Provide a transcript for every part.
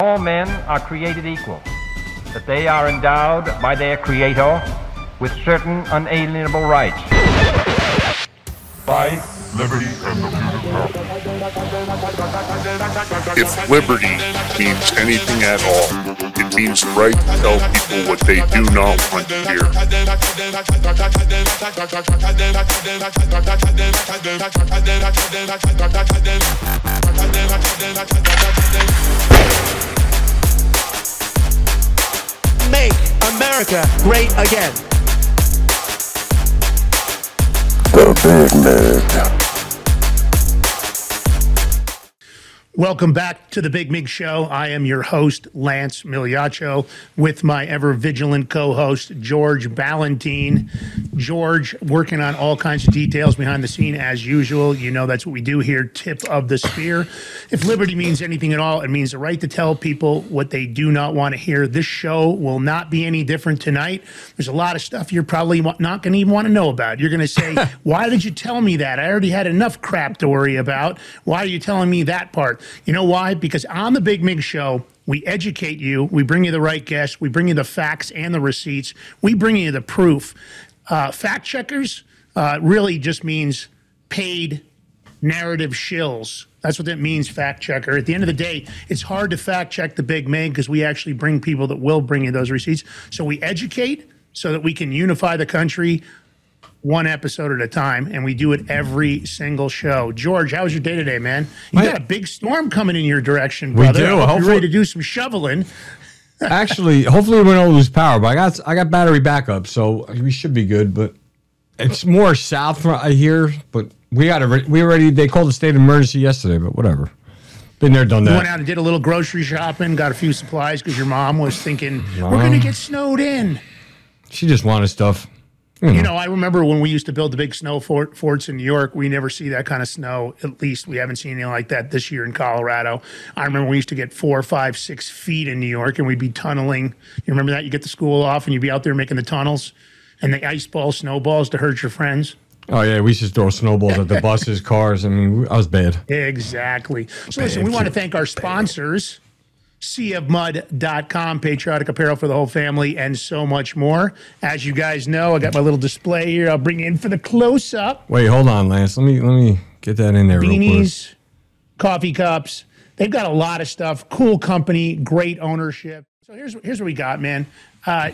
All men are created equal, that they are endowed by their Creator with certain unalienable rights. Life, liberty, and the pursuit of. If liberty means anything at all, it means right to tell people what they do not want to hear. Make America great again. The Big Mig. Welcome back to the Big Mig Show. I am your host, Lance Migliaccio, with my ever vigilant co host, George Balloutine. George, working on all kinds of details behind the scene as usual. You know that's what we do here, tip of the spear. If liberty means anything at all, it means the right to tell people what they do not want to hear. This show will not be any different tonight. There's a lot of stuff you're probably not going to even want to know about. You're going to say, Why did you tell me that? I already had enough crap to worry about. Why are you telling me that part? You know why? Because on the Big Mig Show, we educate you. We bring you the right guests. We bring you the facts and the receipts. We bring you the proof. Uh, fact checkers uh, really just means paid narrative shills. That's what that means, fact checker. At the end of the day, it's hard to fact check the Big Mig because we actually bring people that will bring you those receipts. So we educate so that we can unify the country one episode at a time, and we do it every single show. George, how was your day today, man? You My- got a big storm coming in your direction, brother. We do. You're Hopefully- ready to do some shoveling. Actually, hopefully we don't lose power. But I got I got battery backup, so we should be good. But it's more south from I hear. But we got we already they called a state of emergency yesterday. But whatever, been there, done You went out and did a little grocery shopping, got a few supplies because your mom was thinking we're going to get snowed in. She just wanted stuff. Hmm. You know, I remember when we used to build the big snow fort, forts in New York. We never see that kind of snow. At least we haven't seen anything like that this year in Colorado. I remember we used to get four, five, six feet in New York, and we'd be tunneling. You remember that? You get the school off, and you'd be out there making the tunnels, and the ice balls, snowballs to hurt your friends. Oh yeah, we used to throw snowballs at the buses, cars. I mean, I was bad. Exactly. So listen, we want to thank our sponsors, seaofmud.com, patriotic apparel for the whole family, and so much more. As you guys know, I got my little display here. I'll bring you in for the close up. Wait, hold on, Lance. Let me let me get that in there real quick. Beanies, coffee cups. They've got a lot of stuff. Cool company, great ownership. So here's here's what we got, man. Uh,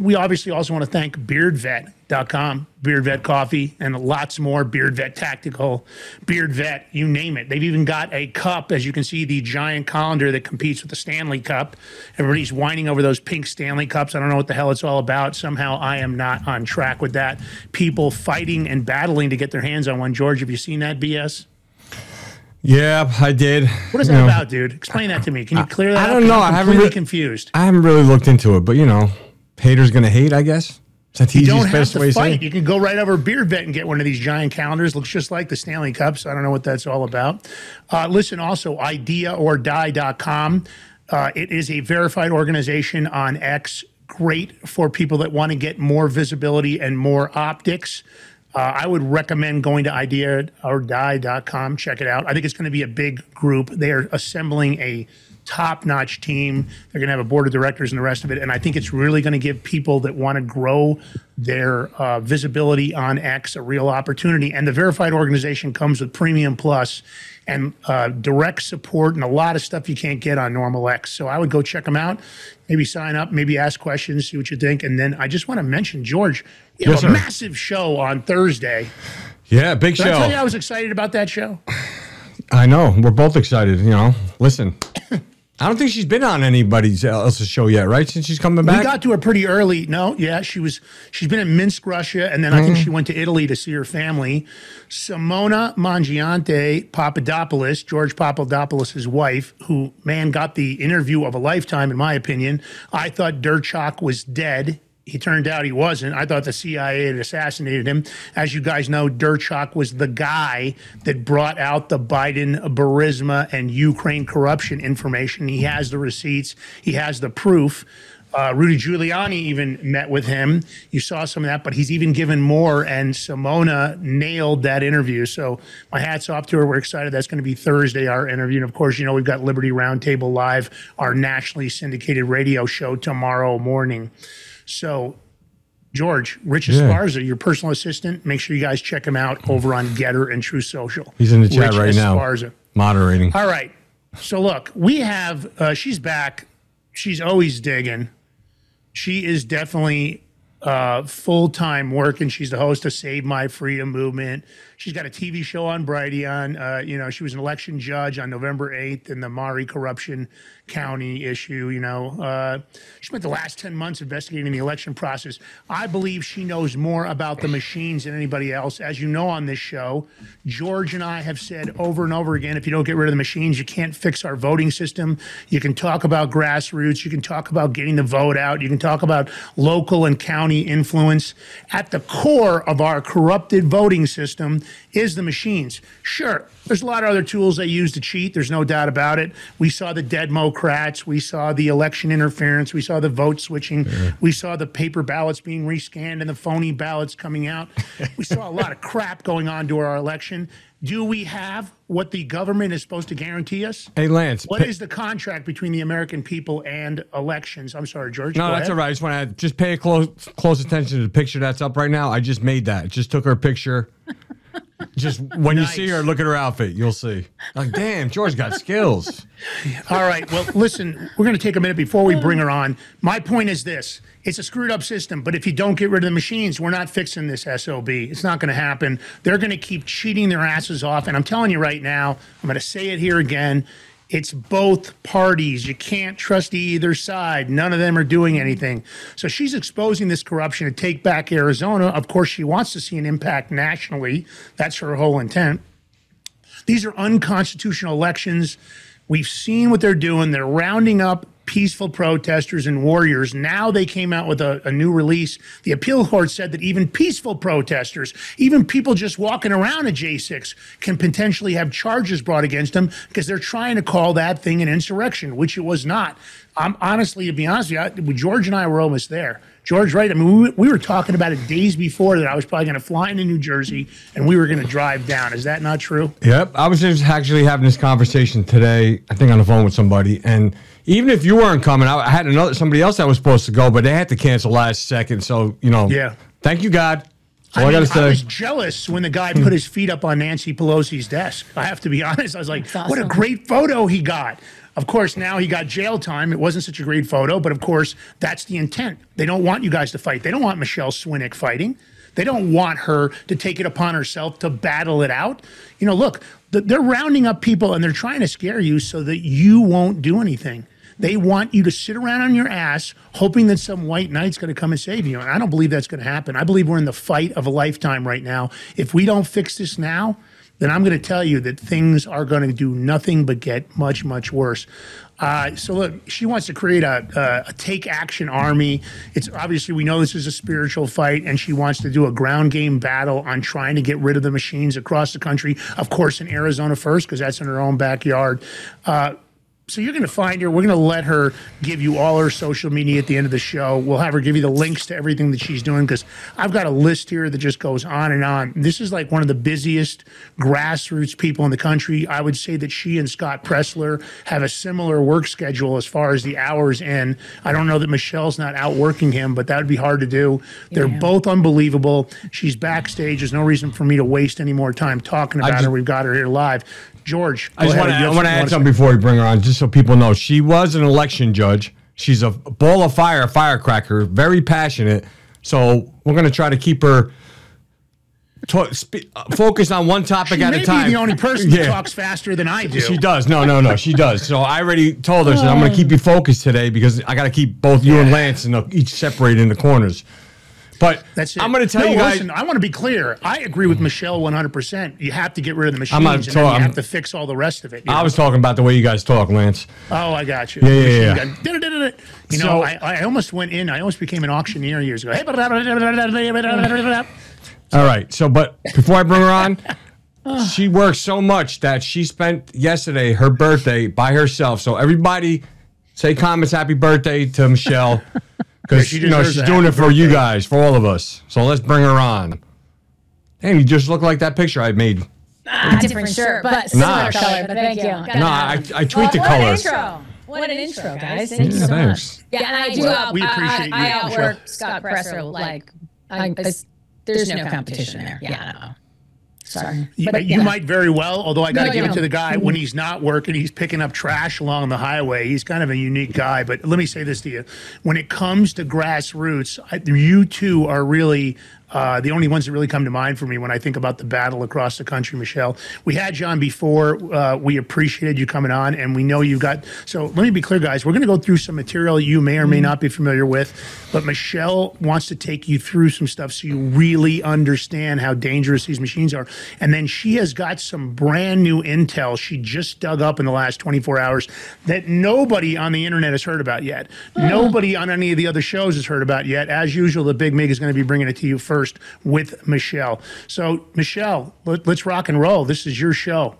we obviously also want to thank beardvet.com, Beard Vet Coffee, and lots more. Beard Vet Tactical, Beard Vet, you name it. They've even got a cup, as you can see, the giant colander that competes with the Stanley Cup. Everybody's whining over those pink Stanley Cups. I don't know what the hell it's all about. Somehow I am not on track with that. People fighting and battling to get their hands on one. George, have you seen that BS? Yeah, I did. What is that about, dude? Explain that to me. Can you clear that I up? don't 'Cause know. I'm I haven't really- confused. I haven't really looked into it, but you know, haters gonna hate. I guess. Is that the You don't easiest have best way to to fight. You can go right over Beard Vet and get one of these giant calendars. Looks just like the Stanley Cups. I don't know what that's all about. Uh, listen, also, ideaordie.com. Uh, it is a verified organization on X. Great for people that want to get more visibility and more optics. Uh, I would recommend going to ideaordie.com. Check it out. I think it's going to be a big group. They are assembling a top notch team. They're going to have a board of directors and the rest of it. And I think it's really going to give people that want to grow their uh, visibility on X a real opportunity. And the verified organization comes with Premium Plus and uh, direct support and a lot of stuff you can't get on normal X. So I would go check them out, maybe sign up, maybe ask questions, see what you think. And then I just want to mention, George, Yes, a sir. massive show on Thursday. Yeah, big Did I tell you I was excited about that show? I know. We're both excited. You know, listen. I don't think she's been on anybody's else's show yet, right? Since she's coming back, We got to her pretty early. No, yeah, she was. She's been in Minsk, Russia, and then I think Mm-hmm. she went to Italy to see her family. Simona Mangiante Papadopoulos, George Papadopoulos' wife, who man got the interview of a lifetime, in my opinion. I thought Derkach was dead. He turned out he wasn't. I thought the CIA had assassinated him. As you guys know, Derkach was the guy that brought out the Biden, Burisma, and Ukraine corruption information. He has the receipts. He has the proof. Uh, Rudy Giuliani even met with him. You saw some of that, but he's even given more. And Simona nailed that interview. So my hats off to her. We're excited. That's going to be Thursday, our interview. And of course, you know, we've got Liberty Roundtable Live, our nationally syndicated radio show tomorrow morning. So, George, Rich Yeah. Esparza, your personal assistant, make sure you guys check him out over on GETTR and Truth Social. He's in the chat Rich right now, Rich Esparza. moderating. All right. So look, we have uh, she's back. She's always digging. She is definitely uh, full time working. She's the host of Save My Freedom Movement. She's got a TV show on Brighteon. Uh, you know, she was an election judge on November 8th in the Mari corruption county issue. You know, uh, she spent the last 10 months investigating the election process. I believe she knows more about the machines than anybody else. As you know on this show, George and I have said over and over again if you don't get rid of the machines, you can't fix our voting system. You can talk about grassroots, you can talk about getting the vote out, you can talk about local and county influence. At the core of our corrupted voting system is the machines. Sure, there's a lot of other tools they use to cheat. There's no doubt about it. We saw the dead Democrats. We saw the election interference. We saw the vote switching. We saw the paper ballots being rescanned and the phony ballots coming out. we saw a lot of crap going on to our election. Do we have what the government is supposed to guarantee us? Hey, Lance. What is the contract between the American people and elections? I'm sorry, George. No, that's ahead. all right. I just want to just pay close close attention to the picture that's up right now. I just made that. Just took her picture. Just when you see her, look at her outfit. You'll see. Like, damn, George got skills. All right. Well, listen, we're going to take a minute before we bring her on. My point is this it's a screwed up system, but if you don't get rid of the machines, we're not fixing this SOB. It's not going to happen. They're going to keep cheating their asses off. And I'm telling you right now, I'm going to say it here again. It's both parties. You can't trust either side. None of them are doing mm-hmm. anything. So she's exposing this corruption to take back Arizona. Of course, she wants to see an impact nationally. That's her whole intent. These are unconstitutional elections. We've seen what they're doing. They're rounding up peaceful protesters and warriors. Now they came out with a, a new release. The appeal court said that even peaceful protesters, even people just walking around a J6, can potentially have charges brought against them because they're trying to call that thing an insurrection, which it was not. I'm honestly, to be honest with you, I, George and I were almost there. George, right? I mean, we, we were talking about it days before that I was probably going to fly into New Jersey and we were going to drive down. Is that not true? Yep. I was just actually having this conversation today, I think on the phone with somebody. And even if you weren't coming, I I had another somebody else that was supposed to go, but they had to cancel last second. So, you know, Yeah. thank you, God. That's all I, I, mean, gotta say. I was jealous when the guy hmm. put his feet up on Nancy Pelosi's desk. I have to be honest. I was like, That's what a great photo he got. Of course, now he got jail time. It wasn't such a great photo, but of course, that's the intent. They don't want you guys to fight. They don't want Michelle Swinick fighting. They don't want her to take it upon herself to battle it out. You know, look, they're rounding up people and they're trying to scare you so that you won't do anything. They want you to sit around on your ass hoping that some white knight's going to come and save you. And I don't believe that's going to happen. I believe we're in the fight of a lifetime right now. If we don't fix this now, then I'm going to tell you that things are going to do nothing but get much, much worse. Uh, so look, she wants to create a, a, a take action army. It's obviously we know this is a spiritual fight, and she wants to do a ground game battle on trying to get rid of the machines across the country. Of course, in Arizona first, because that's in her own backyard. Uh, so you're going to find her. We're going to let her give you all her social media at the end of the show. We'll have her give you the links to everything that she's doing because I've got a list here that just goes on and on. This is like one of the busiest grassroots people in the country. I would say that she and Scott Presler have a similar work schedule as far as the hours in. I don't know that Michelle's not outworking him, but that would be hard to do. They're Yeah. both unbelievable. She's backstage. There's no reason for me to waste any more time talking about just- her. We've got her here live. George, I just want to I want to add something before we bring her on, just so people know. She was an election judge. She's a ball of fire, a firecracker, very passionate. So we're going to try to keep her to, uh, focused on one topic She at a time. be the only person Yeah. talks faster than I do. She does. No, no, no. She does. So I already told her. Said, I'm going to keep you focused today because I got to keep both you and Lance in the, each separated in the corners. But That's it. I'm going to tell No, you guys. Listen, I want to be clear. I agree with Michelle 100%. You have to get rid of the machines I'm not and then talk- you I'm- have to fix all the rest of it. you I know? was talking about the way you guys talk, Lance. Oh, I got you. Yeah, yeah, Machine yeah. gun. Da-da-da-da-da. You know, So- I, I almost went in. I almost became an auctioneer years ago. All right. So, but before I bring her on, she works so much that she spent yesterday her birthday by herself. So everybody say comments happy birthday to Michelle because she you know she's doing it happy for you guys, for all of us. So let's bring her on. Hey, you just look like that picture I made. different shirt, but Nah. similar color. But thank you. No, I, I tweet the what colors. An intro. What an intro, guys. Yeah, Thank you so thanks. much. Yeah, and I do. Well, out- we uh, I- appreciate I, you, I outwork Michelle. Scott Presler. Like, I, I, there's no competition there. Yeah, no. Sorry. You, But, you might very well, although I got to No, give no. it to the guy when he's not working, he's picking up trash along the highway. He's kind of a unique guy. But let me say this to you: when it comes to grassroots, I, you two are really. Uh, the only ones that really come to mind for me when I think about the battle across the country, Michelle. We had John before. Uh, we appreciated you coming on, and we know you've got. So let me be clear, guys. We're going to go through some material you may or may not be familiar with, but Michelle wants to take you through some stuff so you really understand how dangerous these machines are. And then she has got some brand new intel she just dug up in the last 24 hours that nobody on the internet has heard about yet. Nobody on any of the other shows has heard about yet. As usual, the Big Mig is going to be bringing it to you first with Michelle. So, Michelle, let, us rock and roll. This is your show.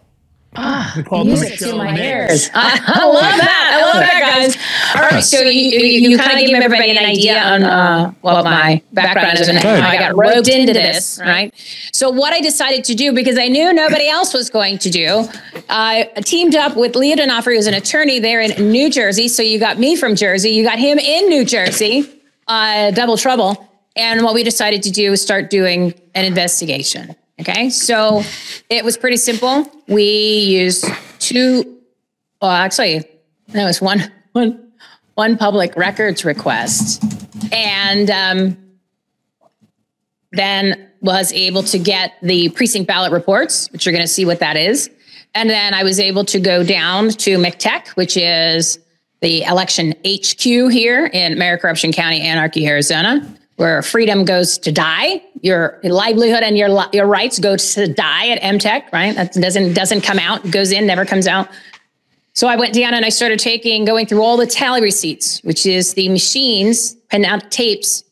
We call it Music to my Mix. ears. I, I love that. I love that, guys. All right, so you you, you kind of give everybody an idea on uh, what my background is and how I got roped into this, right? So what I decided to do because I knew nobody else was going to do, I teamed up with Leo Donofrio, who's an attorney there in New Jersey. So you got me from Jersey, you got him in New Jersey, uh, double trouble. And what we decided to do was start doing an investigation. Okay, so it was pretty simple. We used two, well, actually, that was one, one, one public records request, and um, then was able to get the precinct ballot reports, which you're going to see what that is. And then I was able to go down to MCTEC, which is the election HQ here in Mari Corruption County, Anarchy, Arizona, where freedom goes to die. Your livelihood and your your rights go to die at MTech, right? That doesn't doesn't come out, goes in, never comes out. So I went down and I started taking, going through all the tally receipts, which is the machines and out tapes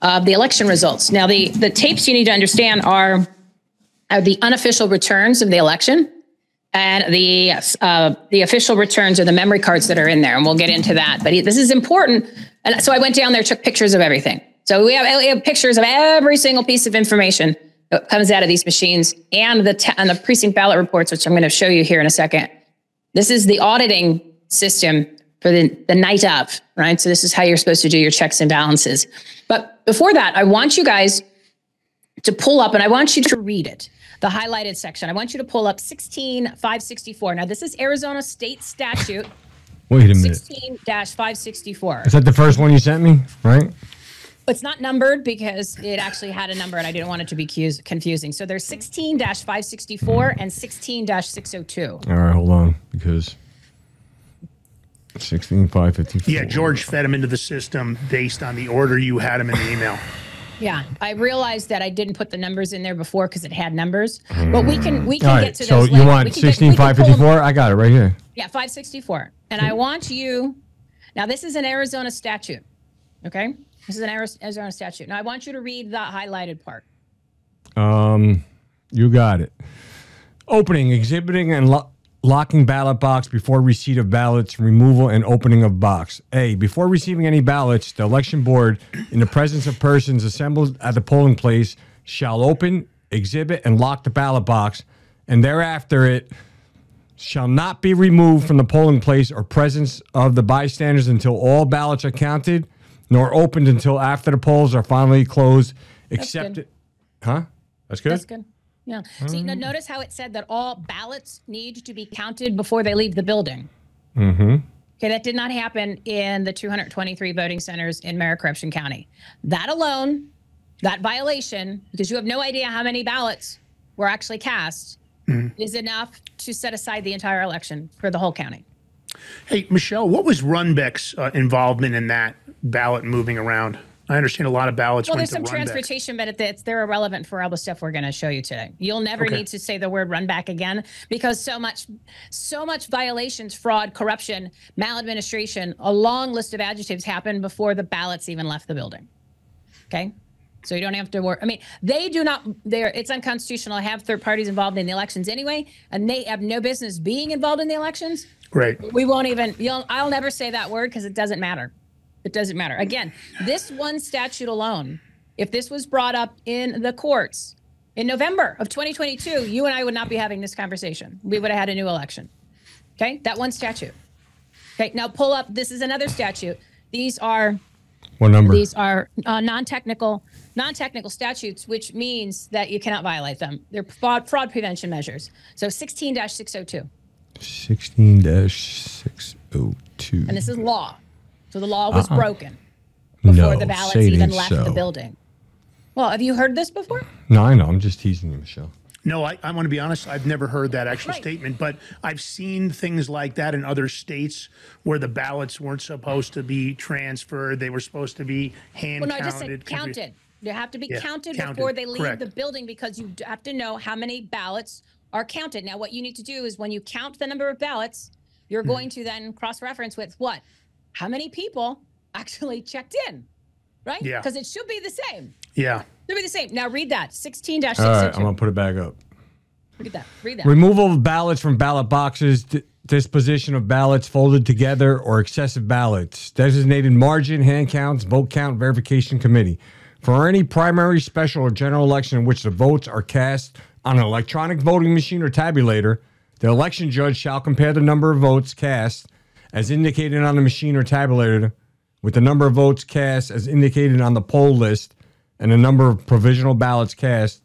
of the election results. Now, the the tapes you need to understand are, are the unofficial returns of the election, and the uh, the official returns are the memory cards that are in there, and we'll get into that. But this is important. And so I went down there, took pictures of everything. So we have, we have pictures of every single piece of information that comes out of these machines, and the ta- and the precinct ballot reports, which I'm going to show you here in a second. This is the auditing system for the, the night of, right? So this is how you're supposed to do your checks and balances. But before that, I want you guys to pull up and I want you to read it. The highlighted section. I want you to pull up 16564. Now, this is Arizona state statute Wait a minute. 16 564. Is that the first one you sent me? Right? It's not numbered because it actually had a number and I didn't want it to be cus- confusing. So there's 16 564 and 16 602. All right, hold on. Because 16, 554. Yeah, George fed him into the system based on the order you had him in the email. Yeah, I realized that I didn't put the numbers in there before because it had numbers. But we can we can All get right, to so those. So you later. want We can get- 16, we can pull them- 554? I got it right here. Yeah, 564. And I want you now this is an Arizona statute. Okay? This is an Ari- Arizona statute. Now I want you to read the highlighted part. Um, you got it. Opening, exhibiting, and lo- locking ballot box before receipt of ballots, removal and opening of box. A. Before receiving any ballots, the election board, in the presence of persons assembled at the polling place, shall open, exhibit, and lock the ballot box, and thereafter it shall not be removed from the polling place or presence of the bystanders until all ballots are counted, nor opened until after the polls are finally closed, except good. Huh? That's good. That's good. Yeah. See, Mm. now notice how it said that all ballots need to be counted before they leave the building. Mm-hmm. Okay, that did not happen in the 223 voting centers in Mari Corruption County. That alone, that violation, because you have no idea how many ballots were actually cast, is enough to set aside the entire election for the whole county. Hey, Michelle, what was Runbeck's uh, involvement in that ballot moving around? I understand a lot of ballots Well, there's some transportation, but it's, they're irrelevant for all the stuff we're going to show you today. You'll never Okay. need to say the word "Runbeck" again because so much, so much violations, fraud, corruption, maladministration, a long list of adjectives happened before the ballots even left the building. Okay, So you don't have to worry. I mean, they do not. They're it's unconstitutional to have third parties involved in the elections anyway, and they have no business being involved in the elections. Right. We won't even. You'll. I'll never say that word because it doesn't matter. It doesn't matter. Again, this one statute alone, if this was brought up in the courts in November of 2022, you and I would not be having this conversation. We would have had a new election. Okay, that one statute. Okay, now pull up. This is another statute. These are What number? these are uh, non-technical non-technical statutes, which means that you cannot violate them. They're fraud, fraud prevention measures. So 16-602, 16 602. and this is law. So the law was broken before Uh-uh. no, the ballots say even left so. the building. Well, have you heard this before? No, I know. I'm just teasing you, Michelle. No, I, I want to be honest. I've never heard that actual Right. statement, but I've seen things like that in other states where the ballots weren't supposed to be transferred; they were supposed to be hand Well, no, I counted. just said counted. They have to be Yeah, counted, counted. before they leave Correct. the building because you have to know how many ballots are counted. Now, what you need to do is when you count the number of ballots, you're Hmm. going to then cross reference with what? How many people actually checked in, right? Yeah. Because it should be the same. Yeah, Should be the same. Now, read that 16 All right, I'm going to put it back up. Read that. Read that. Removal of ballots from ballot boxes, d- disposition of ballots folded together, or excessive ballots. Designated margin, hand counts, vote count verification committee. For any primary, special, or general election in which the votes are cast on an electronic voting machine or tabulator, the election judge shall compare the number of votes cast as indicated on the machine or tabulator with the number of votes cast as indicated on the poll list and the number of provisional ballots cast,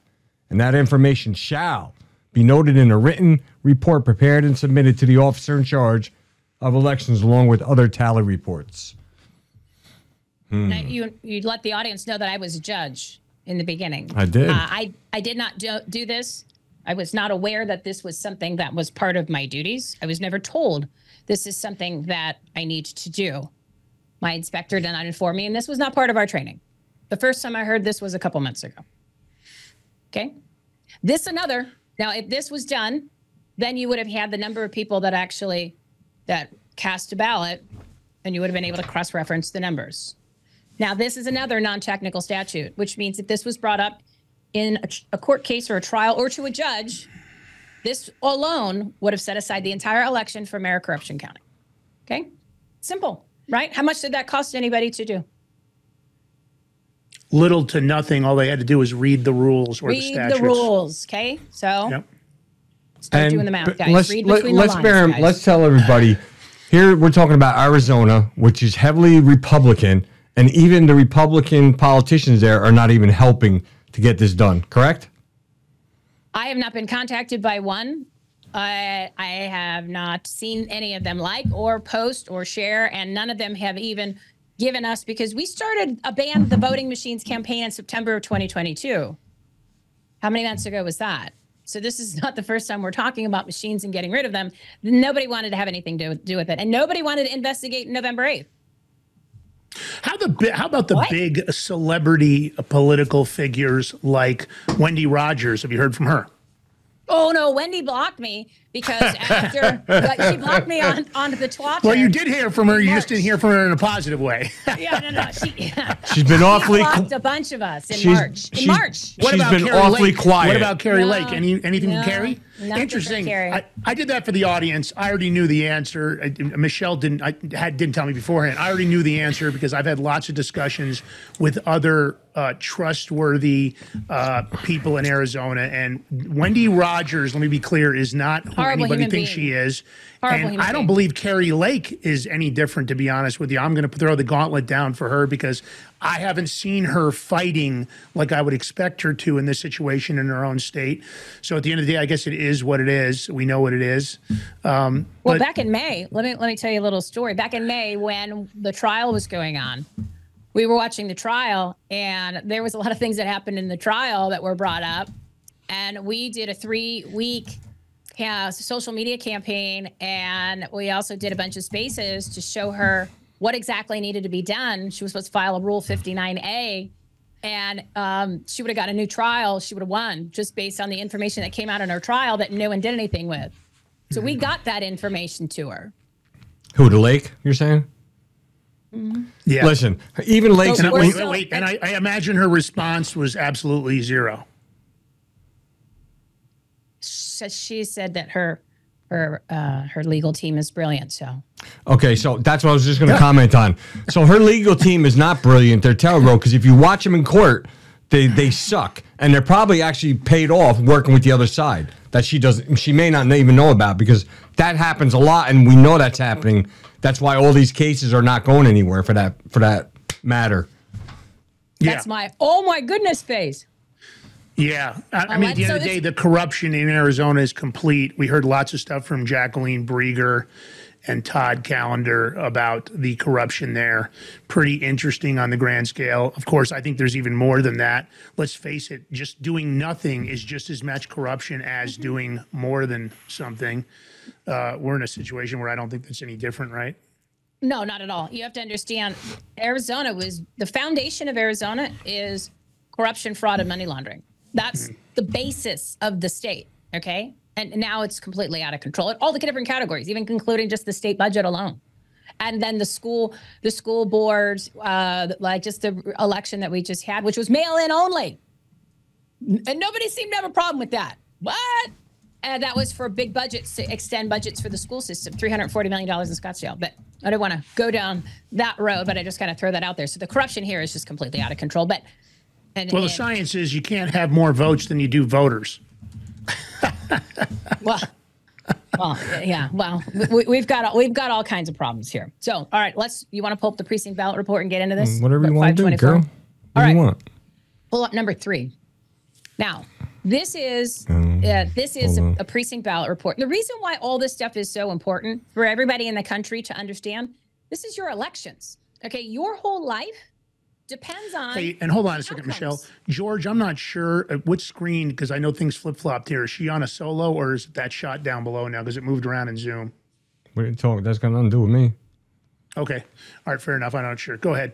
and that information shall be noted in a written report prepared and submitted to the officer in charge of elections along with other tally reports. Now, you you let the audience know that I was a judge in the beginning. I did. Uh, I I did not do, do this. I was not aware that this was something that was part of my duties. I was never told this is something that I need to do. My inspector did not inform me, and this was not part of our training. The first time I heard this was a couple months ago. Okay, this another. Now, if this was done, then you would have had the number of people that actually that cast a ballot, and you would have been able to cross-reference the numbers. Now, this is another non-technical statute, which means if this was brought up in a, a court case or a trial or to a judge, this alone would have set aside the entire election for Mari corruption county. Okay, simple, right? How much did that cost anybody to do? little to nothing. All they had to do was read the rules or the statutes. Read statutes. the rules. Okay, so Yep. start doing the math, guys. Let's, Read let, between the let's lines, bear, guys. let's tell everybody. Here we're talking about Arizona, which is heavily Republican, and even the Republican politicians there are not even helping to get this done. Correct? I have not been contacted by one. I I have not seen any of them like or post or share, and none of them have even given us because we started a ban the voting machines campaign in September of 2022. How many months ago was that? So this is not the first time we're talking about machines and getting rid of them. Nobody wanted to have anything to do with it, and nobody wanted to investigate November 8th. How the how about the What? big celebrity political figures like Wendy Rogers? Have you heard from her? Oh no, Wendy blocked me because after but she blocked me on on the Twitter. Well, you did hear from her. You just didn't hear from her in a positive way. Yeah, no, no. She, yeah. She's been awfully. blocked qu- a bunch of us in she's- March. In she's- March. What She's about been Kari awfully Lake? quiet. What about Kari No, Lake? Any anything no, from Kari? nothing from Interesting. Kari. I, I did that for the audience. I already knew the answer. I, Michelle didn't. I had didn't tell me beforehand. I already knew the answer because I've had lots of discussions with other uh, trustworthy uh, people in Arizona. And Wendy Rogers, let me be clear, is not who Horrible anybody human thinks being. she is. Horrible and human I don't being. believe Kari Lake is any different. To be honest with you, I'm going to throw the gauntlet down for her because I haven't seen her fighting like I would expect her to in this situation in her own state. So at the end of the day, I guess it is what it is. We know what it is. Um, Well, but- back in May, let me let me tell you a little story. Back in May, when the trial was going on, we were watching the trial, and there was a lot of things that happened in the trial that were brought up, and we did a three week. Yeah, social media campaign, and we also did a bunch of spaces to show her what exactly needed to be done. She was supposed to file a Rule 59A, and um, she would have got a new trial. She would have won just based on the information that came out in her trial that no one did anything with. So we got that information to her. Who, the lake, you're saying? Yeah. Listen, even Lakes. And I- We're wait, still- wait, wait, and I, I imagine her response was absolutely zero. So she said that her her uh, her legal team is brilliant. So Okay, so that's what I was just going to comment on. So her legal team is not brilliant; they're terrible. Because if you watch them in court, they they suck, and they're probably actually paid off working with the other side that she doesn't. She may not even know about because that happens a lot, and we know that's happening. That's why all these cases are not going anywhere for that for that matter. that's my oh my goodness face. Yeah. I, I mean, at the end of the day, the corruption in Arizona is complete. We heard lots of stuff from Jacqueline Brieger and Todd Callender about the corruption there. Pretty interesting on the grand scale. Of course, I think there's even more than that. Let's face it, just doing nothing is just as much corruption as Mm-hmm. doing more than something. Uh, we're in a situation where I don't think that's any different, right? No, not at all. You have to understand Arizona was the foundation of Arizona is corruption, fraud, and money laundering. That's the basis of the state. Okay. And now it's completely out of control at all the different categories, even including just the state budget alone. And then the school, the school boards, uh, like just the election that we just had, which was mail in only. And nobody seemed to have a problem with that. What? And that was for big budgets to extend budgets for the school system, $340 million in Scottsdale. But I don't want to go down that road, but I just kind of throw that out there. So the corruption here is just completely out of control. But, and, Well, the and- science is you can't have more votes than you do voters. well, well, yeah, well, we, we've got all, we've got all kinds of problems here. So, all right, let's. You want to pull up the precinct ballot report and get into this? Whatever you want to do, 524? girl. What do you right. want? pull up number three. Now, this is uh, this is a, a precinct ballot report. The reason why all this stuff is so important for everybody in the country to understand, this is your elections. Okay, your whole life depends on. Hey, and hold on a second, Michelle. George, I'm not sure uh, which screen because I know things flip flopped here. Is she on a solo or is that shot down below now because it moved around in Zoom? What are you talking? That's got nothing to do with me. Okay. All right, fair enough. I'm not sure. Go ahead.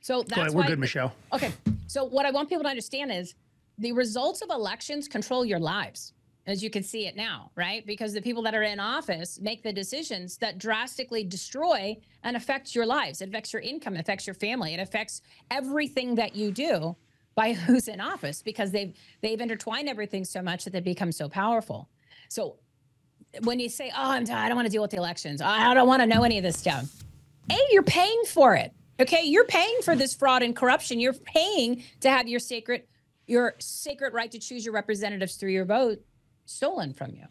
So that's Go ahead. We're why- good, Michelle. Okay. So what I want people to understand is the results of elections control your lives, as you can see it now, right? Because the people that are in office make the decisions that drastically destroy and affect your lives. It affects your income, it affects your family, it affects everything that you do by who's in office because they've they've intertwined everything so much that they become so powerful. So when you say, "Oh, I'm I don't want to deal with the elections. I don't want to know any of this stuff." A, you're paying for it. Okay, you're paying for this fraud and corruption. You're paying to have your sacred your sacred right to choose your representatives through your vote stolen from you.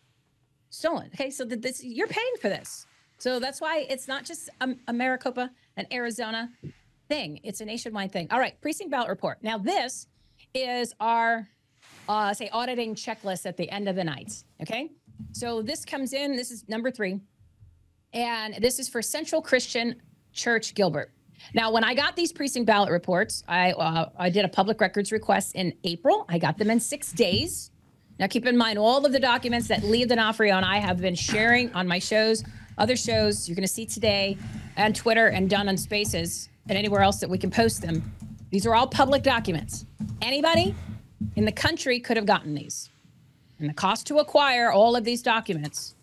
Stolen. Okay, so this you're paying for this. So that's why it's not just a, a Maricopa and Arizona thing. It's a nationwide thing. All right, precinct ballot report. Now this is our uh, say auditing checklist at the end of the night. Okay, so this comes in. This is number three and this is for Central Christian Church Gilbert. Now, when I got these precinct ballot reports, I uh, I did a public records request in April. I got them in six days. Now, keep in mind all of the documents that Leo Donofrio and I have been sharing on my shows, other shows you're going to see today, and Twitter and done on Spaces and anywhere else that we can post them. These are all public documents. Anybody in the country could have gotten these. And the cost to acquire all of these documents.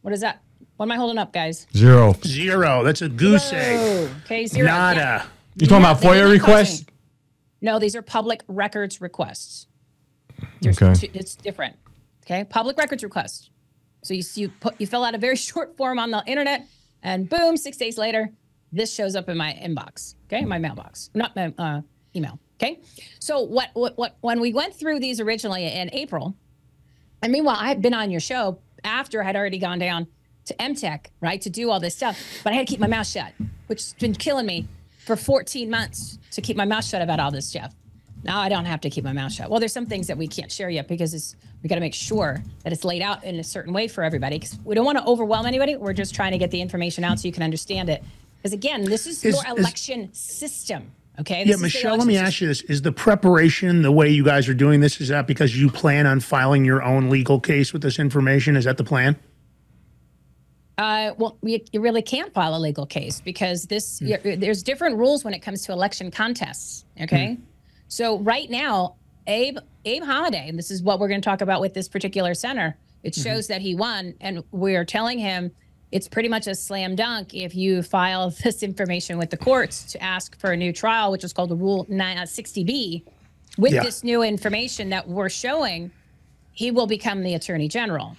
What is that? What am I holding up, guys? Zero. Zero. That's a goose egg. Oh, okay, zero. Yeah. Nada. You talking about FOIA requests? me. No, these are public records requests. There's Okay. two- it's different. Okay, public records request. So you you put you fill out a very short form on the internet, and boom, six days later, this shows up in my inbox. Okay, my mailbox, not my uh, email. Okay, so what what what when we went through these originally in April, and meanwhile I had been on your show after I had already gone down to MTech, right, to do all this stuff, but I had to keep my mouth shut, which has been killing me for 14 months to keep my mouth shut about all this stuff. Now I don't have to keep my mouth shut. Well, there's some things that we can't share yet because it's we got to make sure that it's laid out in a certain way for everybody. Because we don't want to overwhelm anybody. We're just trying to get the information out so you can understand it. Because again, this is, Is- your is- election system. Okay. Yeah, Michelle, let me ask you this. Is the preparation the way you guys are doing this? Is that because you plan on filing your own legal case with this information? Is that the plan? Uh, well, you, you really can't file a legal case because this y there's different rules when it comes to election contests. Okay, so right now, Abe Abe Hamadeh, and this is what we're going to talk about with this particular center. It shows that he won, and we're telling him it's pretty much a slam dunk if you file this information with the courts to ask for a new trial, which is called the Rule 9, uh, 60B. With Yeah. this new information that we're showing, he will become the attorney general.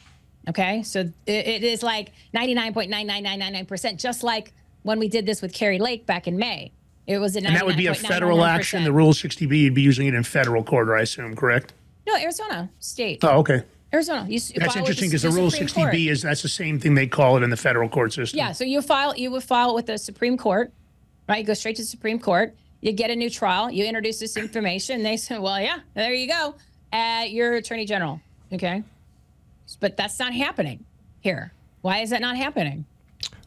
Okay. So it, it is like 99.99999%, just like when we did this with Kari Lake back in May. It was a And that would be a federal action. The Rule 60B, you'd be using it in federal court, I assume, correct? No, Arizona state. Oh, okay. Arizona. You, s- That's file with interesting because the the Rule Supreme 60B Court. is that's the same thing they call it in the federal court system. Yeah, so you file you would file with the Supreme Court, right? You go straight to the Supreme Court. You get a new trial. You introduce this information. They say, "Well, yeah, there you go. Uh, you're Attorney General." Okay, but that's not happening here. Why is that not happening?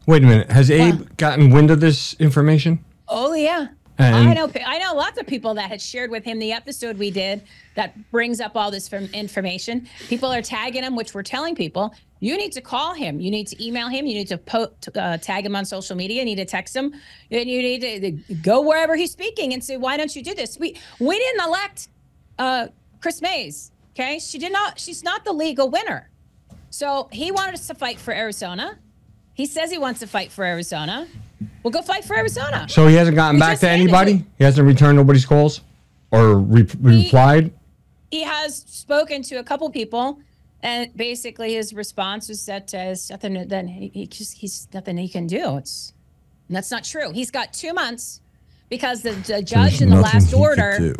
Wait a minute. Has Abe gotten wind of this information? Oh yeah. And- I know. I know lots of people that had shared with him the episode we did that brings up all this information. People are tagging him, which we're telling people you need to call him, you need to email him, you need to po- uh, tag him on social media, you need to text him, and you need to to go wherever he's speaking and say, "Why don't you do this?" We we didn't elect uh, Kris Mayes. Okay, she did not. She's not the legal winner. So he wanted us to fight for Arizona. He says he wants to fight for Arizona. We'll go fight for Arizona. So he hasn't gotten We back to anybody? you- He hasn't returned nobody's calls or re- replied? he has spoken to a couple people and basically his response was that uh, it's nothing then he, he just he's nothing he can do it's and that's not true he's got two months because the, the judge in the last order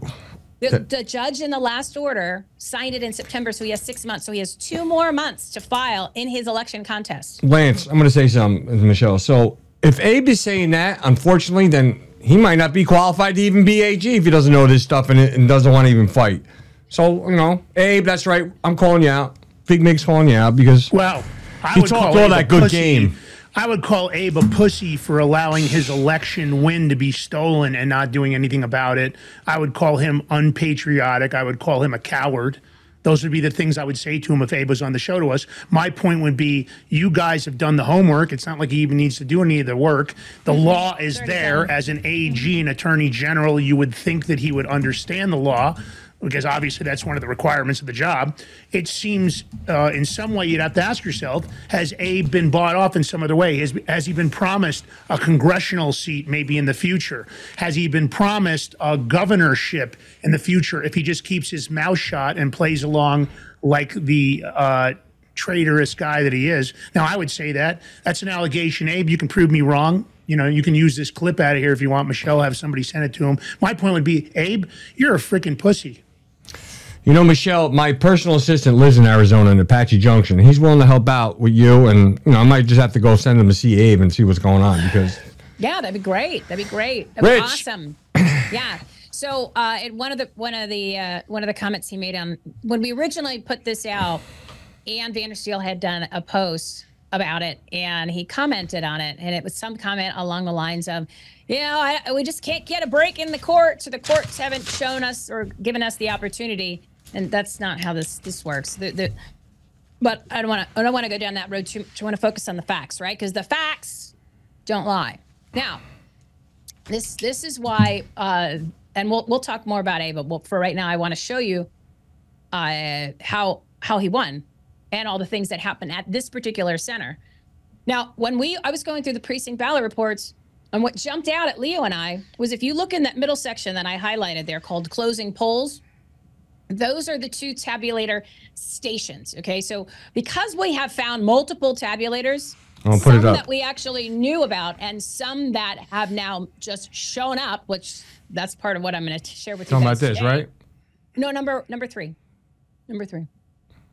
the, the judge in the last order signed it in september so he has six months so he has two more months to file in his election contest Lance, I'm going to say something, Michelle. So if Abe is saying that, unfortunately, then he might not be qualified to even be AG if he doesn't know this stuff and, and doesn't want to even fight. So, you know, Abe, that's right. I'm calling you out. Big Mig's calling you out because Well, I He would talked call all Abe that good pussy. game. I would call Abe a pussy for allowing his election win to be stolen and not doing anything about it. I would call him unpatriotic. I would call him a coward. Those would be the things I would say to him if Abe was on the show to us. My point would be you guys have done the homework. It's not like he even needs to do any of the work. The law is there. As an AG and attorney general, you would think that he would understand the law because obviously that's one of the requirements of the job. It seems uh, in some way you'd have to ask yourself: Has Abe been bought off in some other way? Has, has he been promised a congressional seat maybe in the future? Has he been promised a governorship in the future if he just keeps his mouth shut and plays along like the uh, traitorous guy that he is? Now, I would say that that's an allegation, Abe. You can prove me wrong. You know, you can use this clip out of here if you want, Michelle. Have somebody send it to him. My point would be, Abe, you're a freaking pussy. You know, Michelle, my personal assistant lives in Arizona in Apache Junction. He's willing to help out with you, and you know, I might just have to go send him to see Abe and see what's going on because Yeah, that'd be great. That'd be great. That'd be awesome. yeah. So, uh, in one of the one of the uh, one of the comments he made on when we originally put this out, Ann Vandersteel had done a post about it, and he commented on it, and it was some comment along the lines of, you know, I, we just can't get a break in the courts, or the courts haven't shown us or given us the opportunity, and that's not how this this works. The, the, but I don't want to. I don't want to go down that road. Too, I want to focus on the facts, right? Because the facts don't lie. Now, this this is why, uh, and we'll we'll talk more about Ava. But for right now, I want to show you uh, how how he won and all the things that happened at this particular center. Now, when we I was going through the precinct ballot reports, and what jumped out at Leo and I was if you look in that middle section that I highlighted there called closing polls, those are the two tabulator stations. Okay, so because we have found multiple tabulators, some that we actually knew about, and some that have now just shown up, which that's part of what I'm going to share with you. talking about this, today. right? No, number number three, number three.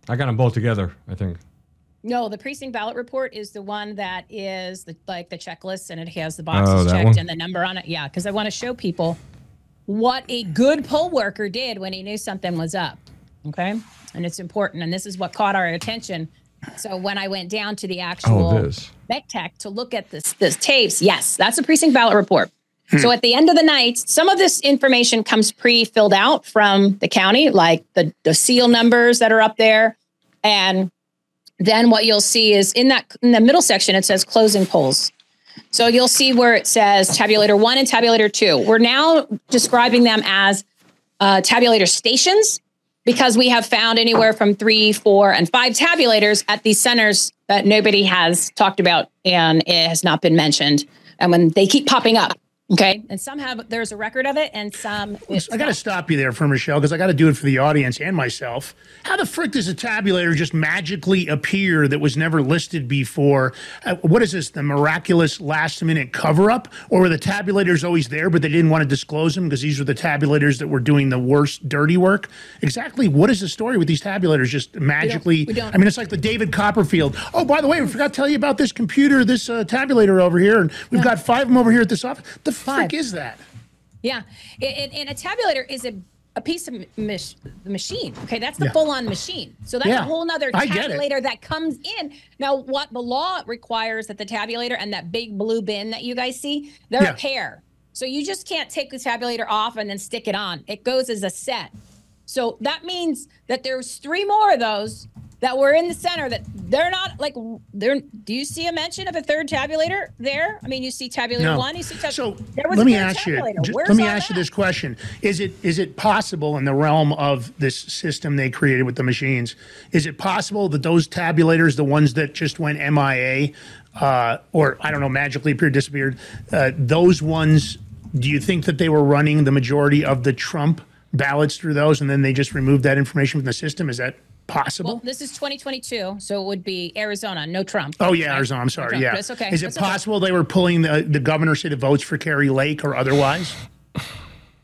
I got them both together. I think. No, the precinct ballot report is the one that is the like the checklist, and it has the oh, boxes Oh, checked one? and the number on it. Yeah, because I want to show people what a good poll worker did when he knew something was up. Okay, and it's important, and this is what caught our attention. So when I went down to the actual Oh, tech to look at this this tapes, yes, that's a precinct ballot report. Hmm. So at the end of the night, some of this information comes pre-filled out from the county, like the, the seal numbers that are up there. And then what you'll see is in that in the middle section, it says closing polls. So you'll see where it says tabulator one and tabulator two. We're now describing them as uh, tabulator stations because we have found anywhere from three, four, and five tabulators at these centers that nobody has talked about and it has not been mentioned. And when they keep popping up, okay, and some have there's a record of it, and some I got to stop you there for Michelle because I got to do it for the audience and myself. How the frick does a tabulator just magically appear that was never listed before? Uh, what is this, the miraculous last minute cover up? Or were the tabulators always there, but they didn't want to disclose them because these were the tabulators that were doing the worst dirty work? Exactly what is the story with these tabulators just magically? we don't- I mean, it's like the David Copperfield. Oh, by the way, we forgot to tell you about this computer, this uh, tabulator over here, and we've got five of them over here at this office. The frick Five. is that? Yeah, and, and a tabulator is a, a piece of mach- the machine. Okay, that's the Yeah. full-on machine. So that's Yeah, a whole nother tabulator that comes in. Now, what the law requires that the tabulator and that big blue bin that you guys see, they're Yeah. a pair. So you just can't take the tabulator off and then stick it on. It goes as a set. So that means that there's three more of those that were in the center that they're not like they're do you see a mention of a third tabulator there? I mean you see tabulator one, you see tab- So there was let a me ask you. tabulator. ju- Where's Let me ask you this question: Is it is it possible in the realm of this system they created with the machines? Is it possible that those tabulators, the ones that just went MIA, uh, or I don't know, magically appeared, disappeared, uh, those ones? Do you think that they were running the majority of the Trump ballots through those, and then they just removed that information from the system? Is that possible? Well, this is 2022, so it would be Arizona, no Trump. Oh yeah. Arizona. I'm sorry. Trump. Yeah, That's okay. Is it That's okay. possible they were pulling the the governor say the votes for Kari Lake or otherwise?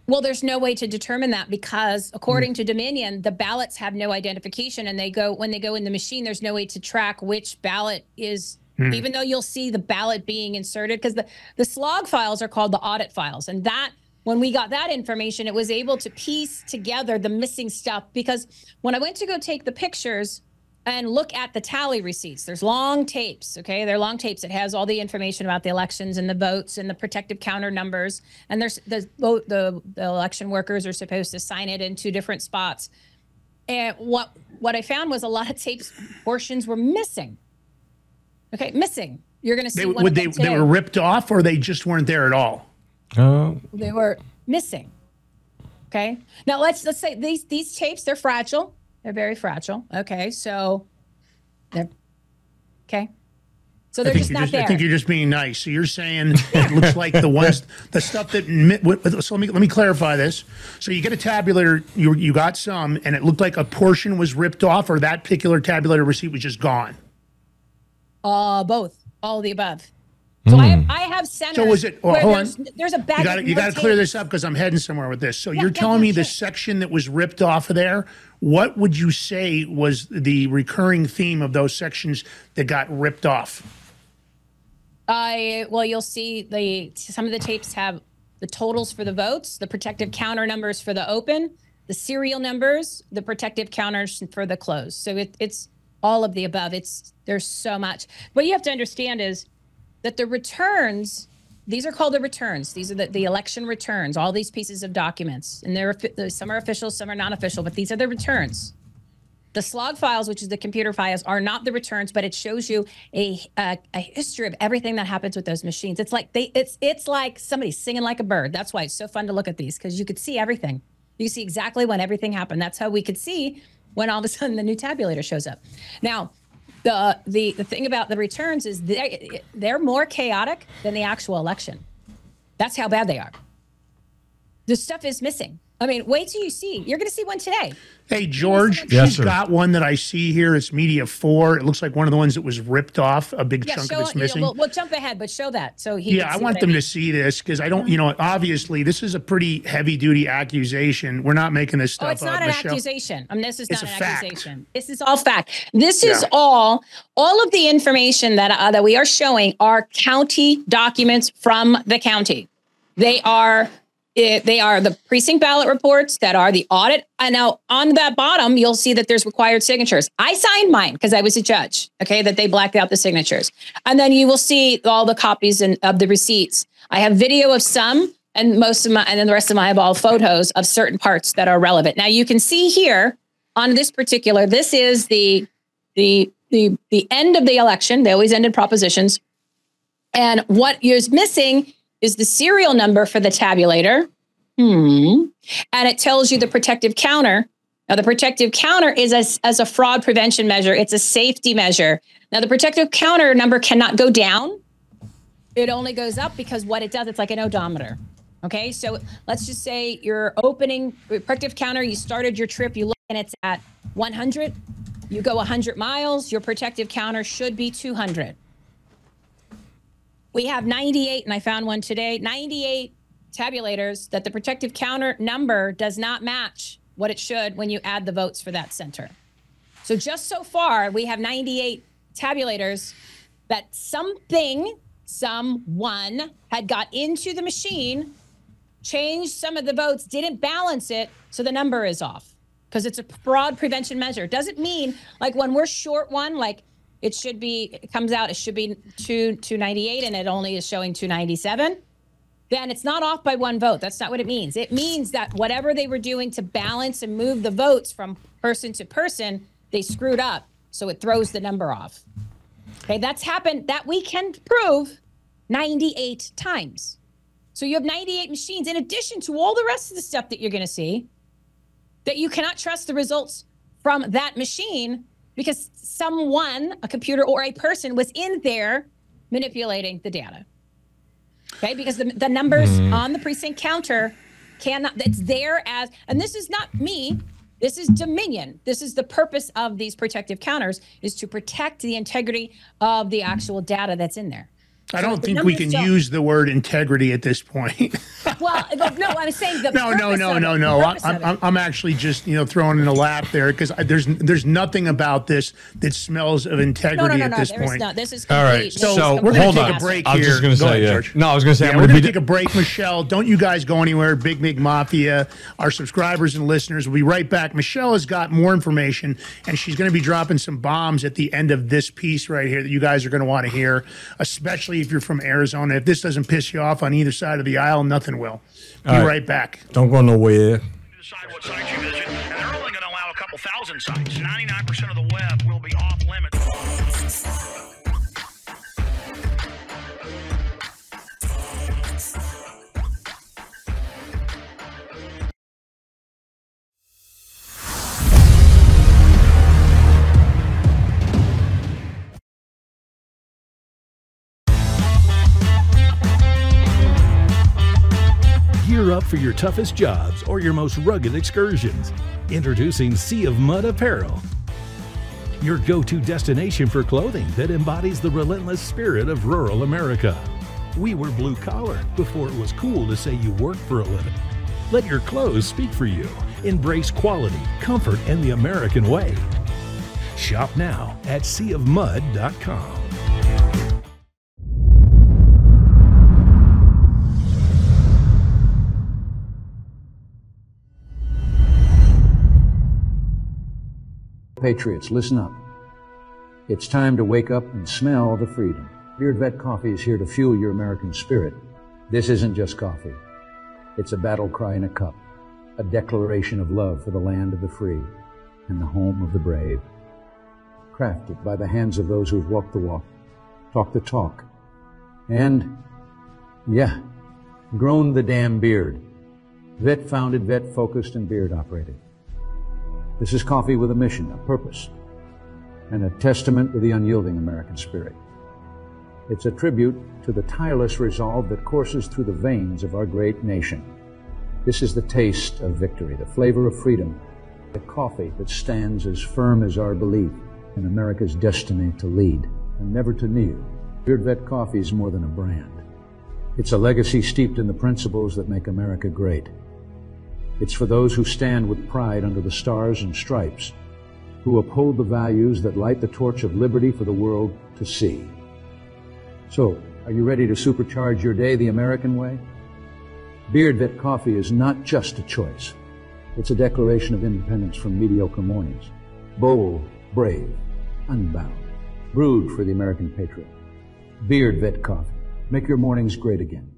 Well, there's no way to determine that because hmm. according to Dominion, the ballots have no identification and they go when they go in the machine, there's no way to track which ballot is hmm. even though you'll see the ballot being inserted because the, the slog files are called the audit files. And that when we got that information, it was able to piece together the missing stuff because when I went to go take the pictures and look at the tally receipts. There's long tapes, okay? They're long tapes. It has all the information about the elections and the votes and the protective counter numbers. And there's the the, the election workers are supposed to sign it in two different spots. And what what I found was a lot of tapes portions were missing. Okay, missing. You're going to see They, one would of they them they were ripped off or they just weren't there at all? Uh, they were missing. Okay. Now let's let's say these these tapes they're fragile. They're very fragile. Okay, so they're okay. So they're just not just, there. I think you're just being nice. So you're saying it looks like the ones, the stuff that. So let me let me clarify this. So you get a tabulator, you you got some, and it looked like a portion was ripped off, or that particular tabulator receipt was just gone. uh, both, all of the above. So I have, hmm. I have centers. So was it? Well, where hold there's, on. there's a bag. You got to you got to clear this up because I'm heading somewhere with this. So you're yeah, telling yeah, me the sure. section that was ripped off of there. What would you say was the recurring theme of those sections that got ripped off? I well, you'll see the some of the tapes have the totals for the votes, the protective counter numbers for the open, the serial numbers, the protective counters for the close. So it, it's all of the above. It's there's so much. What you have to understand is that the returns. These are called the returns. These are the, the election returns. All these pieces of documents, and they're some are official, some are non official, but these are the returns. The slog files, which is the computer files, are not the returns, but it shows you a, a a history of everything that happens with those machines. It's like they it's it's like somebody singing like a bird. That's why it's so fun to look at these because you could see everything. You see exactly when everything happened. That's how we could see when all of a sudden the new tabulator shows up. Now, the the the thing about the returns is they they're more chaotic than the actual election. That's how bad they are. The stuff is missing. I mean, wait till you see. You're going to see one today. Hey George, Yes, she's sir. got one that I see here. It's Media Four. It looks like one of the ones that was ripped off. A big Yeah, chunk show of it's it. you know, missing. we'll, we'll jump ahead, but show that so he. Yeah, I want them mean. to see this because I don't, you know, obviously this is a pretty heavy duty accusation. We're not making this Oh, stuff it's up, not an Michelle. accusation. I mean, this is It's not an fact. accusation. This is all fact. This is Yeah. all all of the information that uh, that we are showing are county documents from the county. They are eh, they are the precinct ballot reports that are the audit. And now on that bottom, you'll see that there's required signatures. I signed mine because I was a judge. Okay, that they blacked out the signatures, and then you will see all the copies and of the receipts. I have video of some, and most of my, and then the rest of my I have all photos of certain parts that are relevant. Now you can see here on this particular. This is the the the the end of the election. They always end in propositions. And what is missing is the serial number for the tabulator. Hmm. And it tells you the protective counter Now, the protective counter is as, as a fraud prevention measure, it's a safety measure. Now, the protective counter number cannot go down. It only goes up because what it does, it's like an odometer. Okay, so let's just say you're opening protective counter, you started your trip, you look and it's at 100. You go 100 miles, your protective counter should be 200. We have 98, and I found one today 98 tabulators that the protective counter number does not match what it should when you add the votes for that center. So just so far, we have 98 tabulators that something, someone had got into the machine, changed some of the votes, didn't balance it, so the number is off because it's a fraud prevention measure. It doesn't mean like when we're short one, like it should be, it comes out, it should be two, 298 and it only is showing 297 then it's not off by one vote. That's not what it means. It means that whatever they were doing to balance and move the votes from person to person, they screwed up. So it throws the number off. Okay, that's happened that we can prove 98 times. So you have 98 machines in addition to all the rest of the stuff that you're going to see that you cannot trust the results from that machine because someone, a computer or a person was in there manipulating the data. Okay, because the, the numbers mm. on the precinct counter cannot, it's there as, and this is not me, this is Dominion. This is the purpose of these protective counters is to protect the integrity of the actual data that's in there. I don't think we can don't. use the word integrity at this point. well, no, I'm saying the no, no, no, no, no. I'm, I'm, I'm actually just you know throwing in a lap there because there's there's nothing about this that smells of integrity no, no, no, at this point. No, this is complete. all right. So, so we're going to take on. a break here. I was just going to say, ahead, yeah. no, I was going to say, yeah, we're going to take a break. Michelle, don't you guys go anywhere. Big Mig Mafia, our subscribers and listeners, will be right back. Michelle has got more information, and she's going to be dropping some bombs at the end of this piece right here that you guys are going to want to hear, especially if you're from Arizona. Arizona. If this doesn't piss you off on either side of the aisle, nothing will. Be right. right back. Don't go nowhere. Decide what sites you visit, and they're only going to allow a couple thousand sites. 99% of the web will be off limits. Gear up for your toughest jobs or your most rugged excursions. Introducing Sea of Mud Apparel. Your go to destination for clothing that embodies the relentless spirit of rural America. We were blue collar before it was cool to say you worked for a living. Let your clothes speak for you. Embrace quality, comfort, and the American way. Shop now at seaofmud.com. Patriots, listen up. It's time to wake up and smell the freedom. Beard Vet Coffee is here to fuel your American spirit. This isn't just coffee. It's a battle cry in a cup, a declaration of love for the land of the free and the home of the brave. Crafted by the hands of those who've walked the walk, talked the talk, and, yeah, grown the damn beard. Vet founded, vet focused, and beard operated. This is coffee with a mission, a purpose, and a testament to the unyielding American spirit. It's a tribute to the tireless resolve that courses through the veins of our great nation. This is the taste of victory, the flavor of freedom, the coffee that stands as firm as our belief in America's destiny to lead and never to kneel. Beard Vet Coffee is more than a brand. It's a legacy steeped in the principles that make America great. It's for those who stand with pride under the stars and stripes, who uphold the values that light the torch of liberty for the world to see. So, are you ready to supercharge your day the American way? Beard Vet Coffee is not just a choice. It's a declaration of independence from mediocre mornings. Bold, brave, unbound. Brewed for the American patriot. Beard Vet Coffee. Make your mornings great again.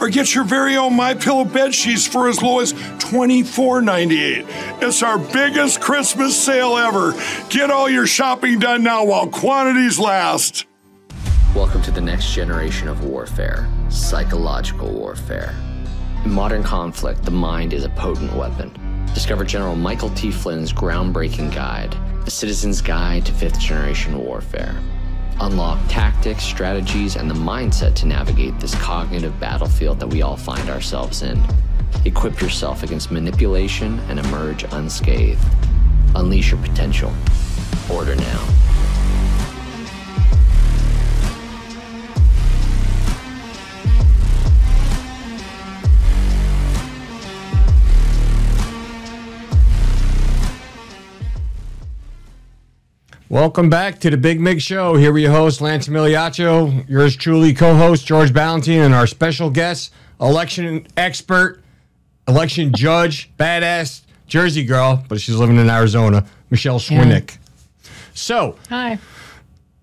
or get your very own My Pillow bed sheets for as low as $24.98. It's our biggest Christmas sale ever. Get all your shopping done now while quantities last. Welcome to the next generation of warfare psychological warfare. In modern conflict, the mind is a potent weapon. Discover General Michael T. Flynn's groundbreaking guide, The Citizen's Guide to Fifth Generation Warfare. Unlock tactics, strategies, and the mindset to navigate this cognitive battlefield that we all find ourselves in. Equip yourself against manipulation and emerge unscathed. Unleash your potential. Order now. Welcome back to the Big Mig Show. Here we host Lance Migliaccio, yours truly, co-host George Balloutine, and our special guest, election expert, election judge, badass Jersey girl, but she's living in Arizona, Michelle Swinick. So, Hi.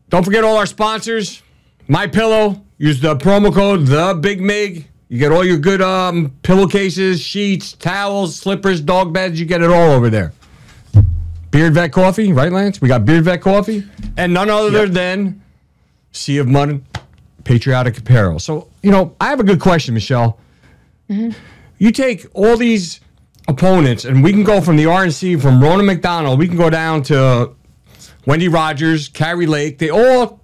don't forget all our sponsors. My Pillow. Use the promo code the Big Mig. You get all your good um, pillowcases, sheets, towels, slippers, dog beds. You get it all over there. Beard Vet Coffee, right, Lance? We got Beard Vet Coffee, and none other than Sea of Mud, Patriotic Apparel. So, you know, I have a good question, Michelle. You take all these opponents, and we can go from the RNC, from Ronna McDonald, we can go down to Wendy Rogers, Kari Lake. They all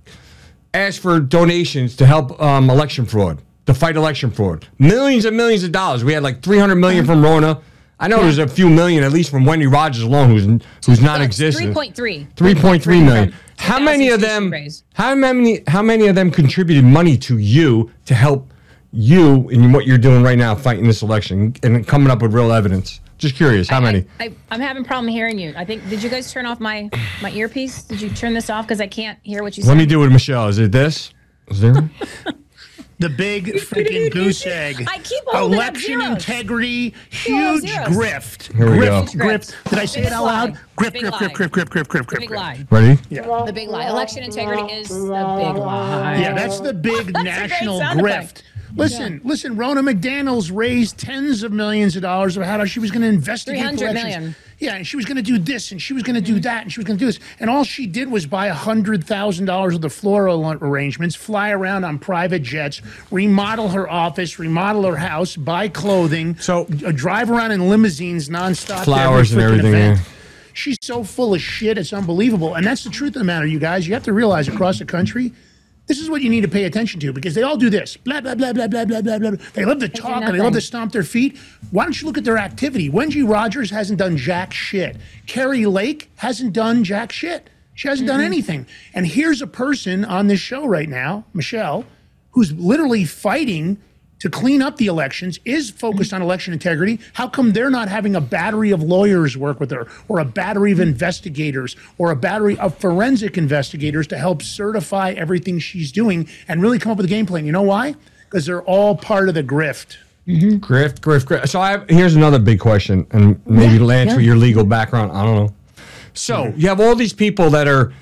ask for donations to help um, election fraud, to fight election fraud. Millions and millions of dollars. We had like 300 million from Ronna. I know there's a few million, at least from Wendy Rogers alone, who's who's non-existent. 3.3. 3.3 million. How many of them? How many? How many of them contributed money to you to help you in what you're doing right now, fighting this election and coming up with real evidence? Just curious, how many? I, I'm having a problem hearing you. I think. Did you guys turn off my my earpiece? Did you turn this off because I can't hear what you said? Let me do it, Michelle. Is it this? Is there? The big freaking goose egg. I keep holding up Election zeros. integrity, huge zeros. grift. Here we grift, go. grift. Did I say it out loud? Grift, Big grift, lie. grift, grift, grift, grift, grift, grift, big grift. lie. Ready? Yeah. The big lie. Election integrity is the big lie. Yeah, that's the big That's a great national sound grift. effect. Listen, listen. Ronna McDaniel's raised tens of millions of dollars of how she was going to investigate 300 elections. million. Yeah, and she was going to do this, and she was going to do that, and she was going to do this, and all she did was buy hundred thousand dollars of the floral arrangements, fly around on private jets, remodel her office, remodel her house, buy clothing, So- uh, drive around in limousines nonstop, Flowers and every freaking everything, event. yeah. She's so full of shit, it's unbelievable. And that's the truth of the matter, you guys. You have to realize across the country, this is what you need to pay attention to because they all do this. Blah, blah, blah, blah, blah, blah, blah, blah. They love to talk and they love to stomp their feet. Why don't you look at their activity? Wendy Rogers hasn't done jack shit. Kari Lake hasn't done jack shit. She hasn't done anything. And here's a person on this show right now, Michelle, who's literally fighting to clean up the elections, is focused on election integrity. How come they're not having a battery of lawyers work with her, or a battery of investigators, or a battery of forensic investigators to help certify everything she's doing and really come up with a game plan? You know why? Because they're all part of the grift. Mm-hmm. Grift, grift, grift. So I have, here's another big question, and maybe Lance with your legal background, I don't know. So you have all these people that are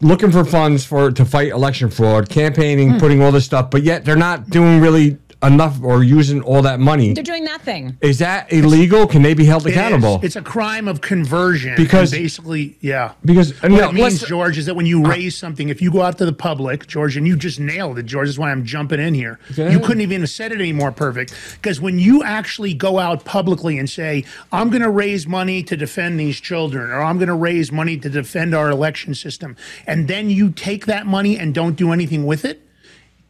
looking for funds for to fight election fraud, campaigning, hmm. putting all this stuff, but yet they're not doing really enough or using all that money. They're doing nothing. Is that illegal? Can they be held It is. accountable? It's a crime of conversion. Because- basically, yeah. Because What no, it means, George, is that when you uh, raise something, if you go out to the public, George, and you just nailed it, George, is why I'm jumping in here. Okay. You couldn't even have said it any more perfect. Because when you actually go out publicly and say, I'm going to raise money to defend these children, or I'm going to raise money to defend our election system, and then you take that money and don't do anything with it,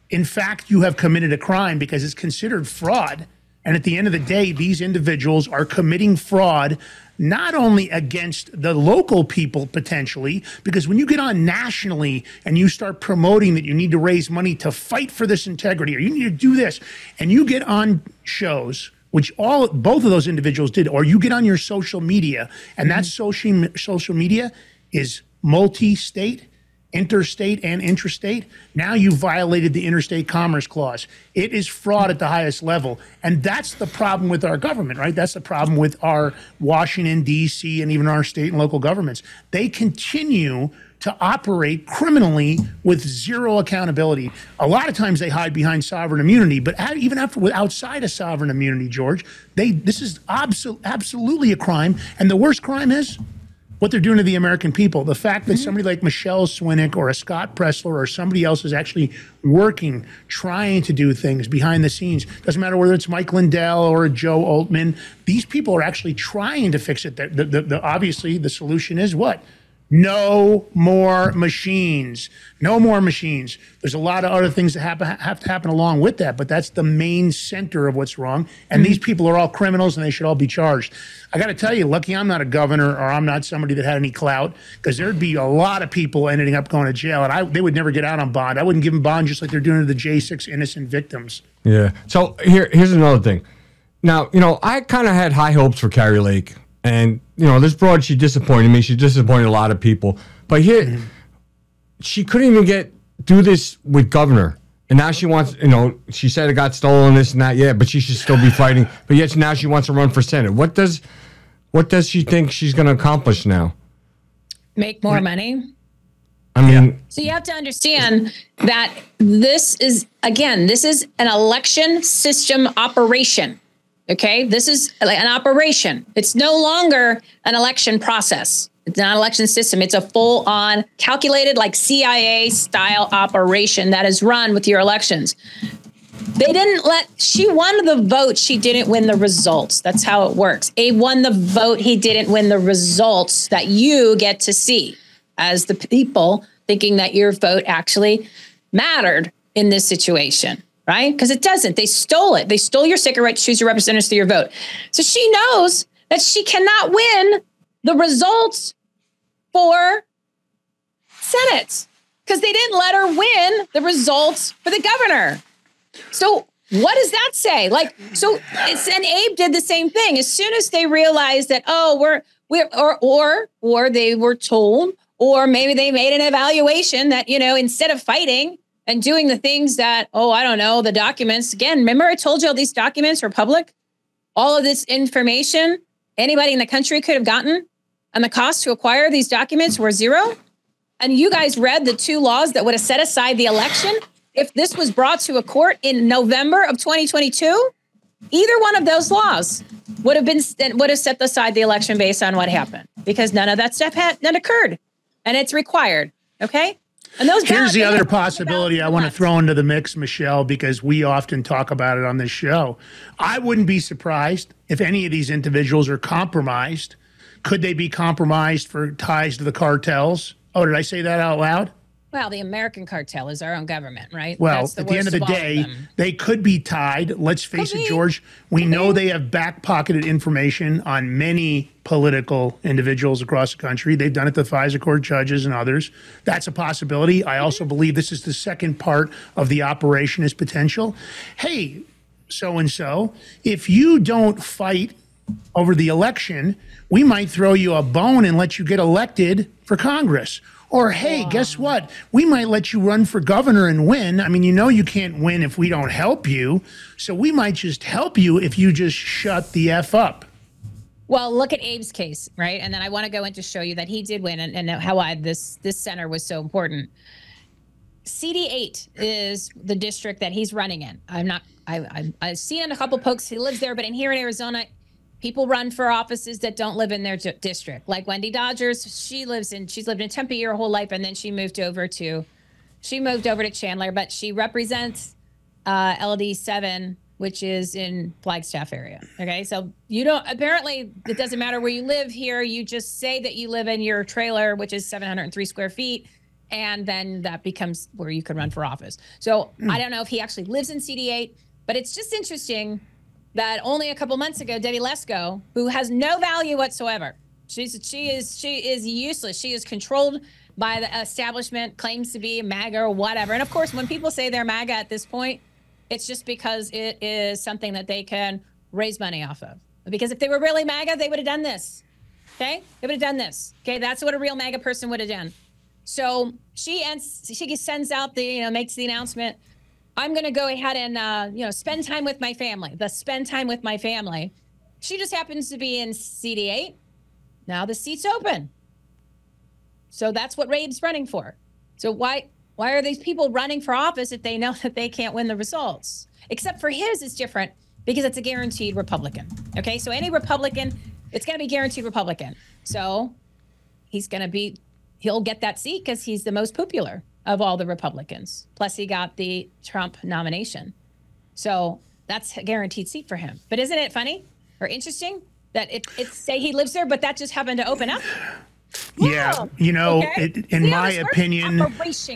in fact, you have committed a crime because it's considered fraud. And at the end of the day, these individuals are committing fraud not only against the local people potentially, because when you get on nationally and you start promoting that you need to raise money to fight for this integrity or you need to do this, and you get on shows which all both of those individuals did, or you get on your social media, and that mm-hmm. social social media is multi-state, interstate, and intrastate. Now you violated the interstate commerce clause. It is fraud at the highest level, and that's the problem with our government, right? That's the problem with our Washington D.C. and even our state and local governments. They continue to operate criminally with zero accountability. A lot of times they hide behind sovereign immunity, but even after outside of sovereign immunity, George, they this is absol- absolutely a crime. And the worst crime is what they're doing to the American people. The fact that mm-hmm. somebody like Michelle Swinick or a Scott Presler or somebody else is actually working, trying to do things behind the scenes. Doesn't matter whether it's Mike Lindell or Joe Oltmann. These people are actually trying to fix it. The, the, the, obviously, the solution is what? No more machines. No more machines. There's a lot of other things that happen, have to happen along with that, but that's the main center of what's wrong. And these people are all criminals and they should all be charged. I got to tell you, lucky I'm not a governor or I'm not somebody that had any clout because there'd be a lot of people ending up going to jail and I, they would never get out on bond. I wouldn't give them bond just like they're doing to the J6 innocent victims. Yeah. So here, here's another thing. Now, you know, I kind of had high hopes for Kari Lake, and you know, this broad she disappointed me. She disappointed a lot of people. But here, mm-hmm. she couldn't even get do this with governor, and now she wants. You know, she said it got stolen, this and that. Yeah, but she should still be fighting. But yet now she wants to run for senate. What does, what does she think she's going to accomplish now? Make more money. I mean, So you have to understand that this is again, this is an election system operation. Okay, this is like an operation. It's no longer an election process. It's not an election system. It's a full-on calculated, like CIA style operation that is run with your elections. They didn't let she won the vote. She didn't win the results. That's how it works. Abe won the vote. He didn't win the results that you get to see as the people thinking that your vote actually mattered in this situation, right? Because it doesn't. They stole it. They stole your secret right to choose your representatives through your vote. So she knows that she cannot win the results for Senate because they didn't let her win the results for the governor. So what does that say? Like, so it's and Abe did the same thing. As soon as they realized that, oh, we're we're or or or they were told, or maybe they made an evaluation that, you know, instead of fighting and doing the things that, oh, I don't know, the documents. Again, remember I told you all these documents were public? All of this information anybody in the country could have gotten, and the cost to acquire these documents were zero. And you guys read the two laws that would have set aside the election if this was brought to a court in November of 2022. Either one of those laws would have been would have set aside the election based on what happened because none of that stuff had none occurred, and it's required. Okay, and those Here's the other possibility I want to throw into the mix, Michelle, because we often talk about it on this show. I wouldn't be surprised if any of these individuals are compromised. Could they be compromised for ties to the cartels? Oh, did I say that out loud? Well, the American cartel is our own government, right? Well, That's at the end of the day, them. they could be tied. Let's face it, George. We know they have back pocketed information on many political individuals across the country. They've done it to the FISA court judges and others. That's a possibility. I also believe this is the second part of the operation is potential. Hey, so and so, if you don't fight over the election, we might throw you a bone and let you get elected for Congress. Or, hey, guess what? We might let you run for governor and win. I mean, you know, you can't win if we don't help you. So we might just help you if you just shut the F up. Well, look at Abe's case, right? And then I want to go in to show you that he did win and, and how I this this center was so important. CD8 is the district that he's running in. I'm not. I, I I've seen a couple pokes. He lives there, but in here in Arizona, people run for offices that don't live in their di- district. Like Wendy Rogers, she lives in. She's lived in Tempe her whole life, and then she moved over to. She moved over to Chandler, but she represents uh, LD7, which is in Flagstaff area. Okay, so you don't. Apparently, it doesn't matter where you live here. You just say that you live in your trailer, which is 703 square feet, and then that becomes where you can run for office. So I don't know if he actually lives in CD8, but it's just interesting that only a couple months ago, Debbie Lesko, who has no value whatsoever, she's she is she is useless. She is controlled by the establishment, claims to be MAGA or whatever. And of course, when people say they're MAGA at this point, it's just because it is something that they can raise money off of. Because if they were really MAGA, they would have done this. Okay, they would have done this. Okay, that's what a real MAGA person would have done. So she ends, she sends out the, you know, makes the announcement. I'm going to go ahead and, uh, you know, spend time with my family. The spend time with my family. She just happens to be in CD8. Now the seat's open. So that's what Rabe's running for. So why why are these people running for office if they know that they can't win the results? Except for his is different because it's a guaranteed Republican. Okay, so any Republican, it's going to be guaranteed Republican. So he's going to be he'll get that seat because he's the most popular of all the Republicans. Plus, he got the Trump nomination. So that's a guaranteed seat for him. But isn't it funny or interesting that it, it's say he lives there, but that just happened to open up? Yeah, you know, okay. it, in See, my opinion,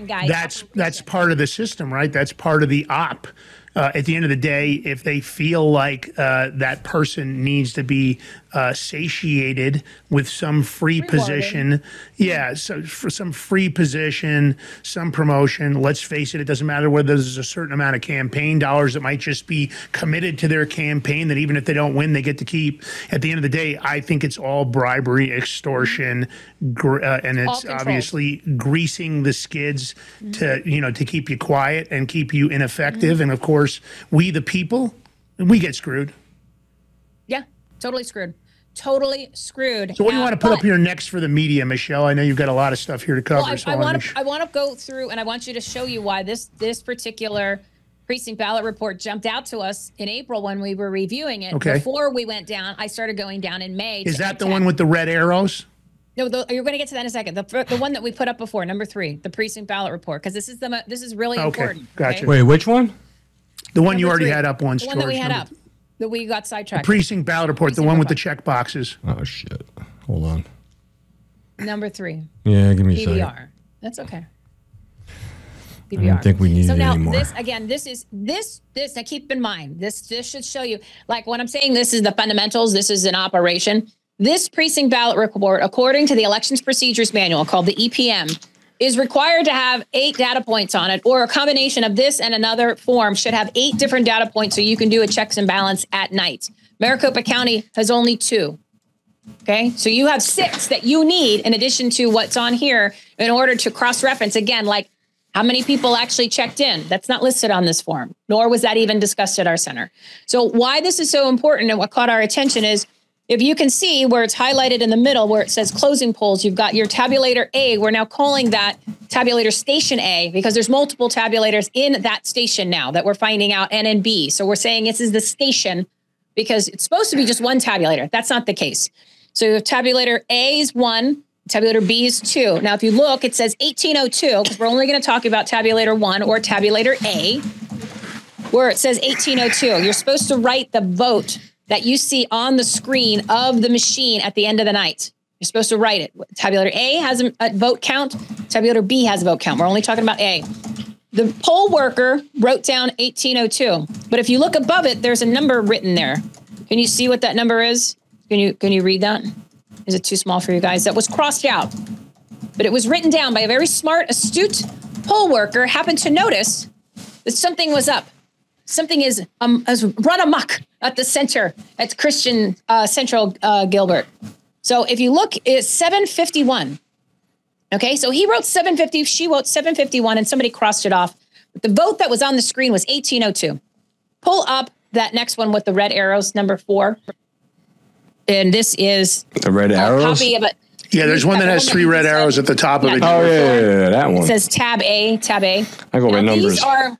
guys. that's that's part of the system, right? That's part of the op. Uh, at the end of the day, if they feel like uh, that person needs to be uh, satiated with some free position, yeah, so for some free position, some promotion. Let's face it; it doesn't matter whether there's a certain amount of campaign dollars that might just be committed to their campaign. That even if they don't win, they get to keep. At the end of the day, I think it's all bribery, extortion, gr- uh, and it's obviously greasing the skids to you know to keep you quiet and keep you ineffective and of course we the people we get screwed yeah, totally screwed. Totally screwed. so what do you want to put up here next for the media michelle i know you've got a lot of stuff here to cover Well, I, so I wanna want to sure- I want to go through and I want you to show you why this this particular precinct ballot report jumped out to us in April when we were reviewing it. Okay. Before we went down, I started going down in May. is that the one with the red arrows No, the, you're going to get to that in a second. The the one that we put up before, number three, the precinct ballot report, because this is the this is really Okay, important. gotcha. Wait, which one? the one you already three. had up once The one that we George, had number- up. That we got sidetracked. precinct ballot report the one with the check boxes Oh shit. Hold on. Number three. Yeah, give me a second. PBR. That's okay. I didn't think we needed so it now anymore. this again this is this this now keep in mind this this should show you like when i'm saying this is the fundamentals this is an operation this precinct ballot report according to the elections procedures manual called the epm is required to have eight data points on it or a combination of this and another form should have eight different data points so you can do a checks and balance at night maricopa county has only two Okay, so you have six that you need in addition to what's on here in order to cross reference again, like how many people actually checked in. That's not listed on this form, nor was that even discussed at our center. So, why this is so important and what caught our attention is if you can see where it's highlighted in the middle where it says closing polls, you've got your tabulator A. We're now calling that tabulator station A because there's multiple tabulators in that station now that we're finding out, N and B. So, we're saying this is the station because it's supposed to be just one tabulator. That's not the case. So you have tabulator A is one, tabulator B is two. Now, if you look, it says 1802 because we're only going to talk about tabulator one or tabulator A, where it says 1802. You're supposed to write the vote that you see on the screen of the machine at the end of the night. You're supposed to write it. Tabulator A has a, vote count. Tabulator B has a vote count. We're only talking about A. The poll worker wrote down 1802, but if you look above it, there's a number written there. Can you see what that number is? Can you can you read that? Is it too small for you guys? That was crossed out, but it was written down by a very smart, astute poll worker. Happened to notice that something was up. Something is um has run amok at the center at Christian uh, Central uh, Gilbert. So if you look, it's 751. Okay, so he wrote 750, she wrote 751, and somebody crossed it off. But the vote that was on the screen was 1802. Pull up that next one with the red arrows, number four. And this is The red a arrows. copy of it. yeah there's one that has three red arrows at the top of it Oh yeah, yeah, yeah, yeah, that It one. says tab A, tab A. I go by numbers. These are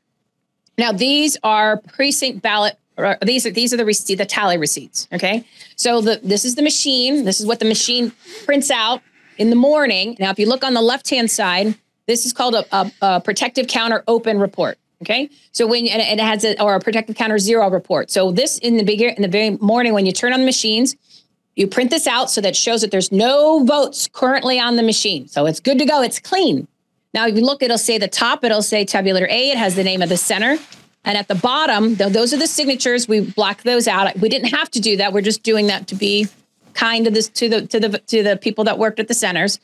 now these are precinct ballot. These are these are the receipt, the tally receipts. Okay, so the this is the machine. This is what the machine prints out in the morning. Now, if you look on the left hand side, this is called a, a, a protective counter open report. Okay, so when and it has a or a protective counter zero report. So this in the big in the very morning when you turn on the machines, you print this out so that shows that there's no votes currently on the machine. So it's good to go. It's clean. Now, if you look, it'll say the top, it'll say tabulator A. It has the name of the center. And at the bottom, those are the signatures. We block those out. We didn't have to do that. We're just doing that to be kind to this to the to the to the people that worked at the centers.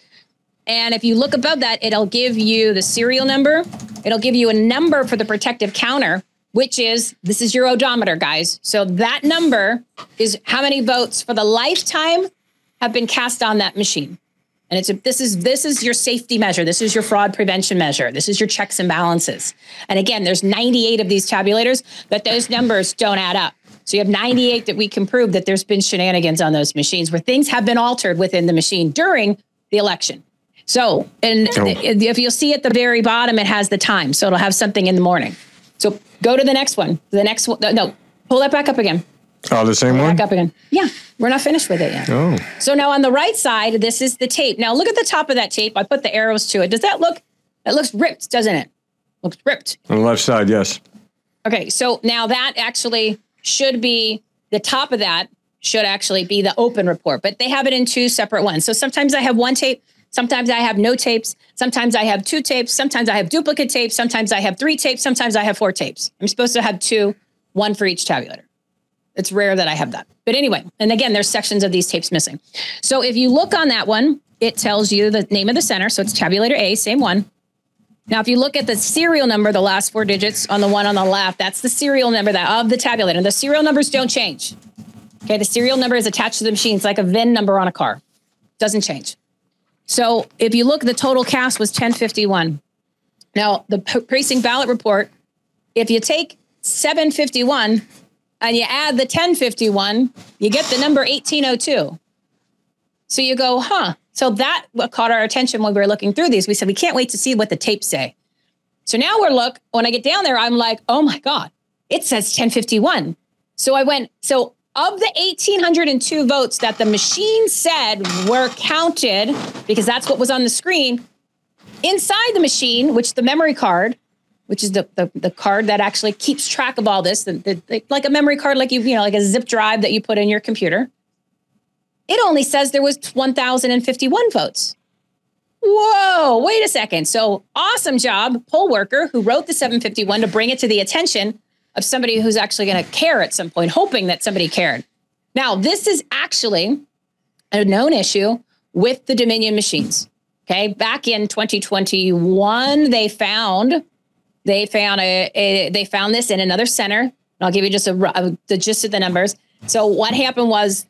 And if you look above that, it'll give you the serial number. It'll give you a number for the protective counter, which is this is your odometer, guys. So that number is how many votes for the lifetime have been cast on that machine. And it's a, this is this is your safety measure. This is your fraud prevention measure. This is your checks and balances. And again, there's 98 of these tabulators, but those numbers don't add up. So you have 98 that we can prove that there's been shenanigans on those machines where things have been altered within the machine during the election. So, and Oh. if you'll see at the very bottom, it has the time. So it'll have something in the morning. So go to the next one. The next one, no, pull that back up again. Oh, the same one? Back up again. Yeah, we're not finished with it yet. Oh. So now on the right side, this is the tape. Now look at the top of that tape. I put the arrows to it. Does that look? It looks ripped, doesn't it? Looks ripped. On the left side, yes. Okay, so now that actually should be the top of that should actually be the open report, but they have it in two separate ones. So sometimes I have one tape, sometimes I have no tapes, sometimes I have two tapes, sometimes I have duplicate tapes, sometimes I have three tapes, sometimes I have four tapes. I'm supposed to have two, one for each tabulator. It's rare that I have that. But anyway, and again, there's sections of these tapes missing. So if you look on that one, it tells you the name of the center. So it's tabulator A, same one. Now, if you look at the serial number, the last four digits on the one on the left, that's the serial number that of the tabulator. The serial numbers don't change. Okay, the serial number is attached to the machine. It's like a VIN number on a car. Doesn't change. So if you look, the total cast was 1051. Now, the precinct ballot report, if you take 751 and you add the 1051, you get the number 1802. So you go, huh? So that what caught our attention when we were looking through these. We said we can't wait to see what the tapes say. So now we're look. When I get down there, I'm like, oh my god, it says 1051. So I went. So of the 1,802 votes that the machine said were counted, because that's what was on the screen, inside the machine, which the memory card, which is the the, the card that actually keeps track of all this, the, the, like a memory card, like you you know, like a zip drive that you put in your computer. It only says there was 1051 votes. Whoa wait a second. So awesome job poll worker who wrote the 751 to bring it to the attention of somebody who's actually going to care at some point hoping that somebody cared. Now this is actually a known issue with the dominion machines okay? Back in 2021 they found they found a, a they found this in another center i'll give you just a, uh, the gist of the numbers so what happened was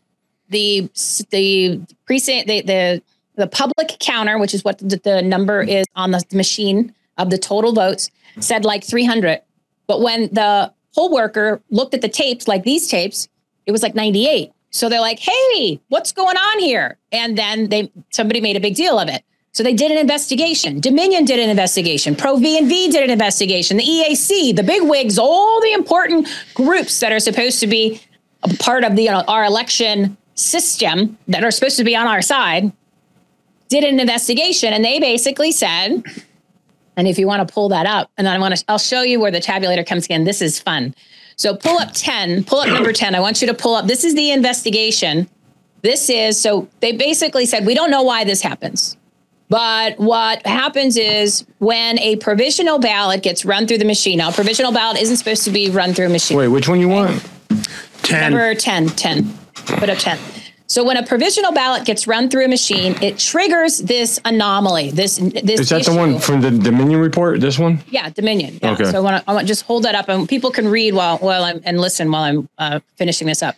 the the precinct the the the public counter, which is what the, the number is on the machine of the total votes, said like 300. But when the poll worker looked at the tapes, like these tapes, it was like 98. So they're like, "Hey, what's going on here?" And then they somebody made a big deal of it. So they did an investigation. Dominion did an investigation. Pro V and V did an investigation. The EAC, the big wigs, all the important groups that are supposed to be a part of the you know, our election system that are supposed to be on our side did an investigation and they basically said and if you want to pull that up and i want to i'll show you where the tabulator comes in this is fun so pull up 10 pull up number 10 i want you to pull up this is the investigation this is so they basically said we don't know why this happens but what happens is when a provisional ballot gets run through the machine now a provisional ballot isn't supposed to be run through a machine Wait, which one you want? 10. Number 10, 10. Put up 10. So when a provisional ballot gets run through a machine, it triggers this anomaly. This this Is that the one from the Dominion report? This one? Yeah, Dominion. Yeah. Okay. So I want to I want just hold that up, and people can read while while I'm and listen while I'm uh, finishing this up.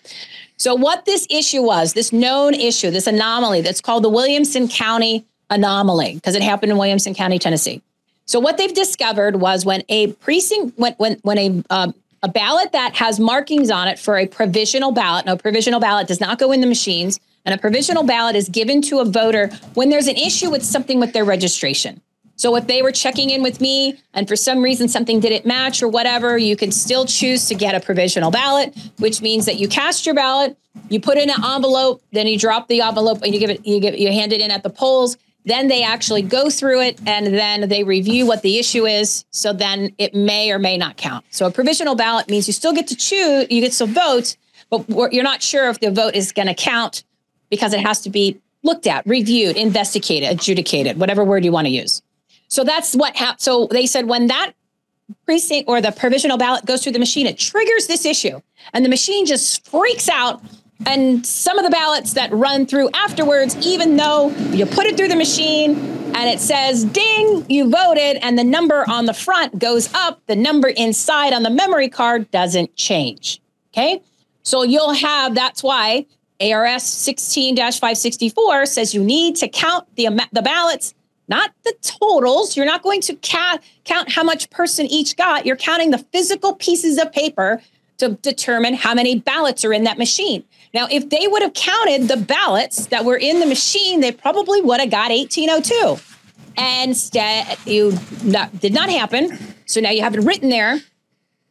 So what this issue was, this known issue, this anomaly that's called the Williamson County anomaly, because it happened in Williamson County, Tennessee. So what they've discovered was when a precinct, when when when a uh, a ballot that has markings on it for a provisional ballot. No, provisional ballot does not go in the machines, and a provisional ballot is given to a voter when there's an issue with something with their registration. So if they were checking in with me and for some reason something didn't match or whatever, you can still choose to get a provisional ballot, which means that you cast your ballot, you put in an envelope, then you drop the envelope and you give it, you give, you hand it in at the polls. Then they actually go through it and then they review what the issue is. So then it may or may not count. So a provisional ballot means you still get to choose, you get to vote, but you're not sure if the vote is going to count because it has to be looked at, reviewed, investigated, adjudicated, whatever word you want to use. So that's what happened. So they said when that precinct or the provisional ballot goes through the machine, it triggers this issue. And the machine just freaks out. And some of the ballots that run through afterwards, even though you put it through the machine and it says ding, you voted, and the number on the front goes up, the number inside on the memory card doesn't change. Okay. So you'll have that's why ARS 16 564 says you need to count the, the ballots not the totals. You're not going to ca- count how much person each got. You're counting the physical pieces of paper to determine how many ballots are in that machine. Now, if they would have counted the ballots that were in the machine, they probably would have got 1802. And instead, you not, did not happen. So now you have it written there.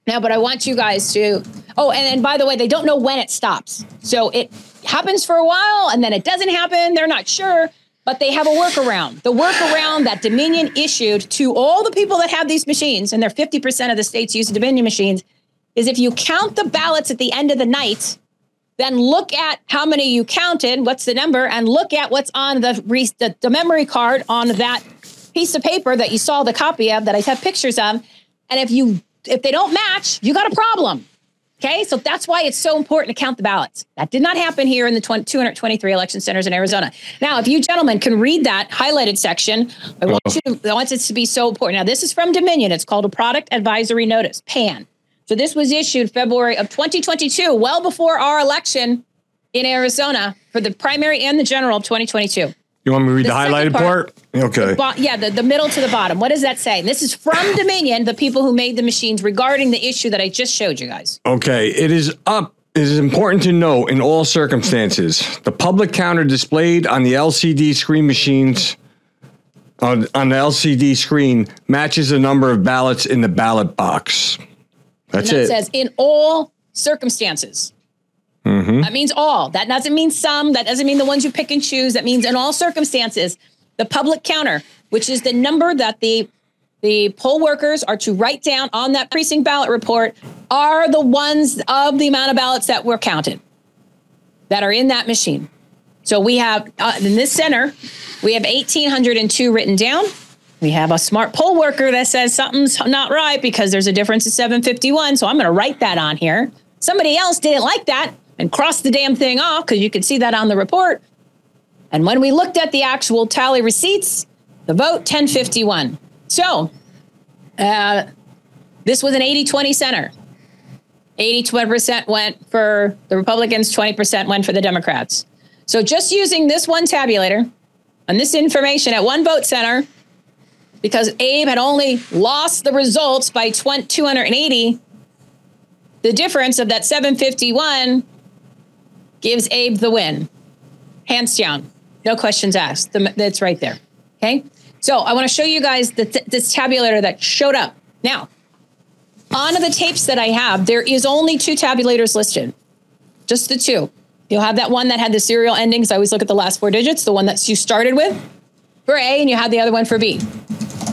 Now, but I want you guys to. Oh, and, and by the way, they don't know when it stops. So it happens for a while and then it doesn't happen. They're not sure but they have a workaround. The workaround that Dominion issued to all the people that have these machines, and they're 50% of the states use Dominion machines, is if you count the ballots at the end of the night, then look at how many you counted, what's the number, and look at what's on the, the, the memory card on that piece of paper that you saw the copy of that I have pictures of. And if you if they don't match, you got a problem. Okay, so that's why it's so important to count the ballots. That did not happen here in the 20, 223 election centers in Arizona. Now, if you gentlemen can read that highlighted section, I want uh-huh. you to, I want it to be so important. Now, this is from Dominion. It's called a Product Advisory Notice, PAN. So this was issued February of 2022, well before our election in Arizona for the primary and the general of 2022. You want me to read the, the highlighted part? part? Okay. Bo- yeah, the, the middle to the bottom. What does that say? This is from Dominion, the people who made the machines, regarding the issue that I just showed you guys. Okay. It is up. It is important to note in all circumstances the public counter displayed on the LCD screen machines on, on the LCD screen matches the number of ballots in the ballot box. That's and that it. says in all circumstances. Mm-hmm. That means all. That doesn't mean some. That doesn't mean the ones you pick and choose. That means in all circumstances, the public counter, which is the number that the the poll workers are to write down on that precinct ballot report, are the ones of the amount of ballots that were counted that are in that machine. So we have uh, in this center, we have 1,802 written down. We have a smart poll worker that says something's not right because there's a difference of 751. So I'm going to write that on here. Somebody else didn't like that and crossed the damn thing off because you could see that on the report. And when we looked at the actual tally receipts, the vote 1051. So uh, this was an 80 20 center. 80% went for the Republicans, 20% went for the Democrats. So just using this one tabulator and this information at one vote center, because Abe had only lost the results by 280, the difference of that 751 gives Abe the win. Hands down. No questions asked. That's right there. Okay. So I want to show you guys the, this tabulator that showed up. Now, on the tapes that I have, there is only two tabulators listed, just the two. You'll have that one that had the serial endings. I always look at the last four digits, the one that you started with for A, and you had the other one for B.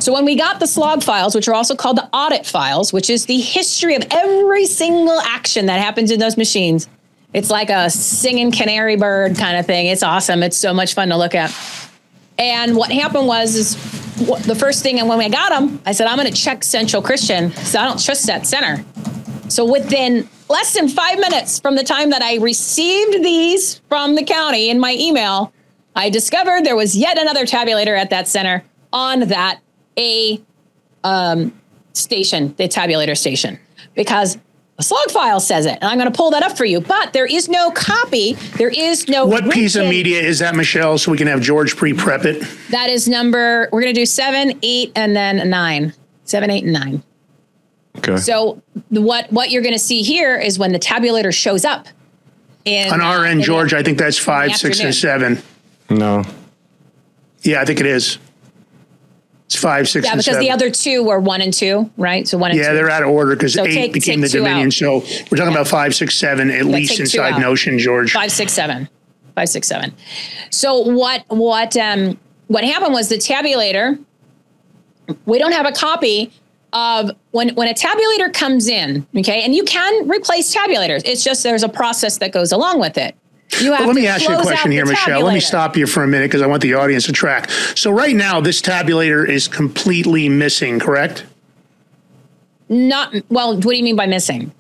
So when we got the slog files, which are also called the audit files, which is the history of every single action that happens in those machines, it's like a singing canary bird kind of thing. It's awesome. It's so much fun to look at. And what happened was, is the first thing, and when I got them, I said, I'm going to check Central Christian because I don't trust that center. So within less than five minutes from the time that I received these from the county in my email, I discovered there was yet another tabulator at that center on that A um, station, the tabulator station, because a slog file says it, and I'm going to pull that up for you. But there is no copy. There is no. What piece of media is that, Michelle? So we can have George pre-prep it. That is number. We're going to do seven, eight, and then nine. Seven, eight, and nine. Okay. So what what you're going to see here is when the tabulator shows up. In, On our end, George, I think that's five, six, and seven. No. Yeah, I think it is. It's five, six, yeah, because seven. the other two were one and two, right? So one and yeah, two. they're out of order because so eight take, became take the Dominion. Out. So we're talking yeah. about five, six, seven, at least inside Notion, George. Five, six, seven, five, six, seven. So what? What? Um, what happened was the tabulator. We don't have a copy of when when a tabulator comes in, okay, and you can replace tabulators. It's just there's a process that goes along with it. You have let me ask you a question here, Michelle. Let me stop you for a minute because I want the audience to track. So right now, this tabulator is completely missing, correct? Not well. What do you mean by missing?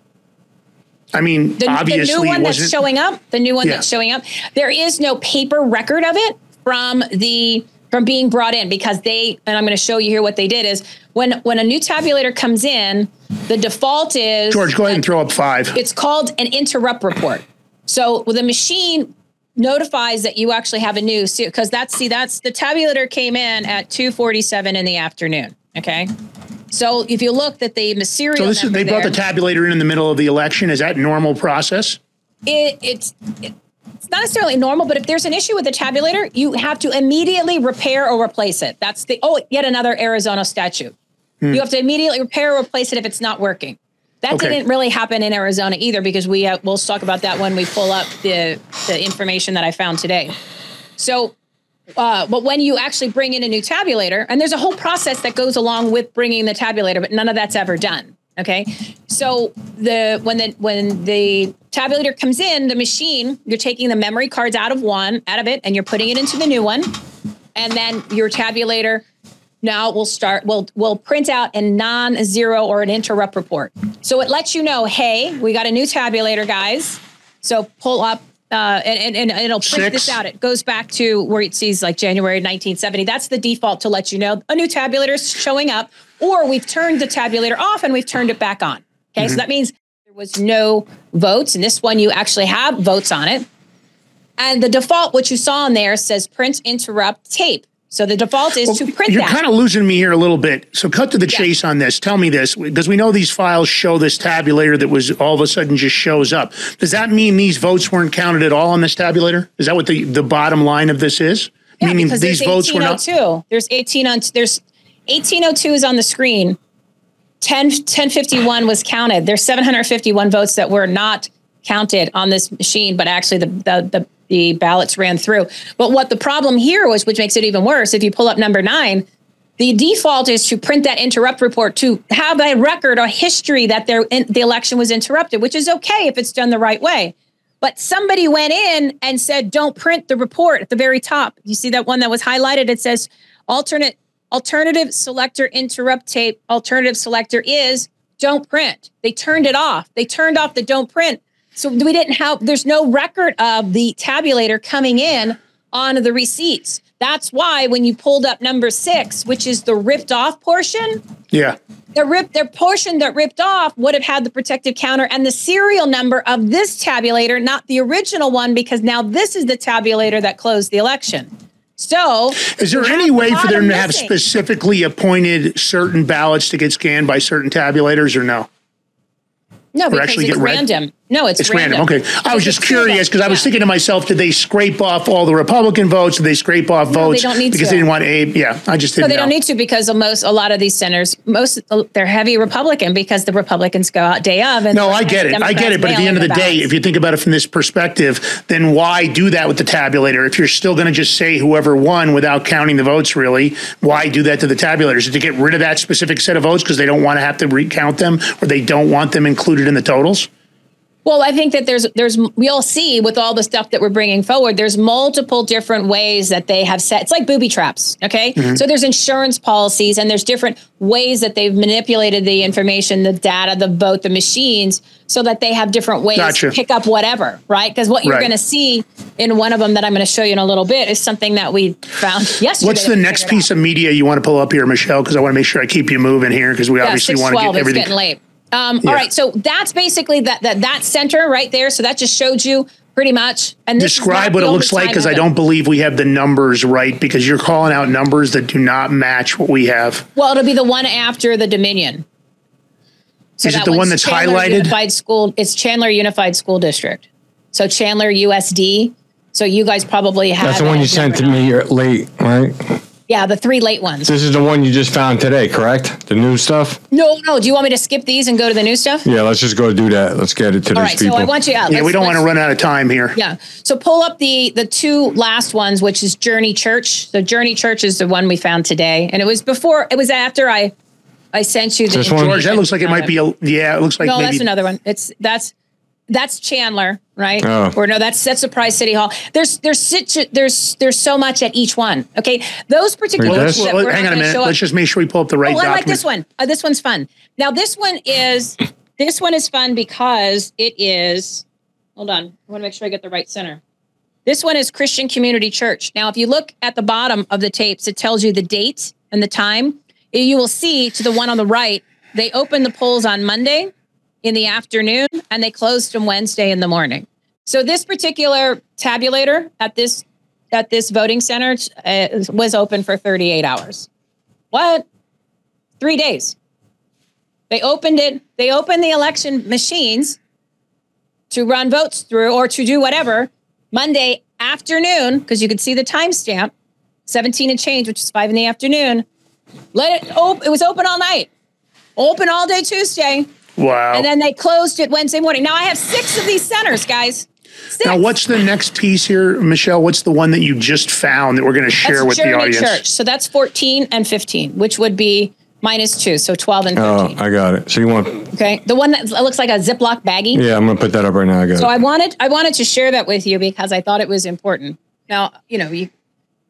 I mean, The, the new one that's showing up. The new one Yeah. that's showing up. There is no paper record of it from the from being brought in because they and I'm going to show you here what they did is when when a new tabulator comes in, the default is George, go ahead and throw up five. it's called an interrupt report. So the machine notifies that you actually have a new suit because that's see that's the tabulator came in at 2:47 in the afternoon. Okay, so if you look that the serial So this is, they brought the tabulator in in the middle of the election. Is that normal process? it, it's it, it's not necessarily normal, but if there's an issue with the tabulator, you have to immediately repair or replace it. That's the oh yet another Arizona statute. Hmm. You have to immediately repair or replace it if it's not working. That Okay. didn't really happen in Arizona either because we have, we'll talk about that when we pull up the the information that I found today. So, uh, but when you actually bring in a new tabulator, and there's a whole process that goes along with bringing the tabulator, but none of that's ever done. Okay, so the when the when the tabulator comes in, the machine you're taking the memory cards out of one out of it, and you're putting it into the new one, and then your tabulator now we'll start we'll we'll print out a non-zero or an interrupt report. So it lets you know, hey, we got a new tabulator, guys. So pull up uh, and, and, and it'll print this out. It goes back to where it sees like January 1970. That's the default to let you know a new tabulator is showing up, or we've turned the tabulator off and we've turned it back on. Okay, so that means there was no votes, and this one you actually have votes on it. And the default, what you saw in there, says print interrupt tape. So the default is to print You're that. kind of losing me here a little bit. So cut to the chase on this. Tell me this, because we know these files show this tabulator that was all of a sudden just shows up. Does that mean these votes weren't counted at all on this tabulator? Is that what the, the bottom line of this is? Yeah, Meaning because these votes were not. 1802. There's 18 on there's 1802 is on the screen. 10 1051 was counted. There's 751 votes that were not counted on this machine, but actually the the the, the ballots ran through. But what the problem here was, which makes it even worse, if you pull up number nine, the default is to print that interrupt report to have a record or history that the election was interrupted, which is okay if it's done the right way. But somebody went in and said, "Don't print the report at the very top." You see that one that was highlighted? It says, "Alternate alternative selector interrupt tape. Alternative selector is don't print." They turned it off. They turned off the don't print. So we didn't have. There's no record of the tabulator coming in on the receipts. That's why when you pulled up number six, which is the ripped off portion, Yeah. the rip their portion that ripped off would have had the protective counter and the serial number of this tabulator, not the original one, because now this is the tabulator that closed the election. So, Is there any way for them to have missing. specifically appointed certain ballots to get scanned by certain tabulators or no? No, or because actually it's get read? Random. No, it's, It's random. Okay. I was just it's two of them. curious because I was Yeah. thinking to myself, did they scrape off all the Republican votes? Did they scrape off No, they votes don't need because to. they didn't want Abe? Yeah, I just No, didn't they know. don't need to because most a lot of these centers, most they're heavy Republican because the Republicans go out day of. And no, I get it. I get it. But at the end of the day, if you think about it from this perspective, then why do that with the tabulator? If you're still going to just say whoever won without counting the votes, really, why do that to the tabulators? Is it to get rid of that specific set of votes because they don't want to have to recount them or they don't want them included in the totals? Well, I think that there's there's we'll see with all the stuff that we're bringing forward. There's multiple different ways that they have set. It's like booby traps. Okay, Mhm. so there's insurance policies and there's different ways that they've manipulated the information, the data, the vote, the machines, so that they have different ways Gotcha. to pick up whatever. Right? Because what you're Right. going to see in one of them that I'm going to show you in a little bit is something that we found yesterday. What's the next piece of media you want to pull up here, Michelle? Because I want to make sure I keep you moving here because we yeah, obviously want to 612, get it's everything. getting late. Um, Yeah. All right, so that's basically that that that center right there. So that just showed you pretty much. And this Describe what it looks like because I don't believe we have the numbers right because you're calling out numbers that do not match what we have. Well, it'll be the one after the Dominion. Is it the one that's Chandler highlighted? Unified School. It's Chandler Unified School District. So Chandler USD. So you guys probably have. That's the one you sent to me late, right? Yeah, the three late ones. This is the one you just found today, correct? The new stuff? No, no. Do you want me to skip these and go to the new stuff? Yeah, let's just go do that. Let's get it to All these right, so people. I want you out. Yeah, we don't want to run out of time here. Yeah. So pull up the the two last ones, which is Journey Church. So Journey Church is the one we found today, and it was before. It was after I I sent you the George, that looks like it might be a yeah. It looks like no, maybe that's another one. It's that's that's Chandler, right? Oh. Or no, that's that's Surprise City Hall. There's there's situ- there's there's so much at each one. Okay, those particular. Well, ones let's, well, hang on a minute. Let's just make sure we pull up the right oh, I like this one. Uh, this one's fun. Now this one is this one is fun because it is. Hold on, I want to make sure I get the right center. This one is Christian Community Church. Now, if you look at the bottom of the tapes, it tells you the date and the time. You will see to the one on the right, they opened the polls on Monday in the afternoon and they closed them Wednesday in the morning. So this particular tabulator at this at this voting center uh, was open for 38 hours. What? 3 days. They opened it, they opened the election machines to run votes through or to do whatever Monday afternoon, because you could see the timestamp, 17 and change, which is five in the afternoon. Let it open. It was open all night, open all day Tuesday, Wow. and then they closed it Wednesday morning. Now I have six of these centers, guys. Six. now, what's the next piece here, Michelle? What's the one that you just found that we're going to share That's with Journey the audience? Church. So that's 14 and 15, which would be minus two, so 12 and Oh, I got it. So you want? Okay, the one that looks like a Ziploc baggie. Yeah, I'm gonna put that up right now. I got So it. I wanted I wanted to share that with you because I thought it was important. Now you know you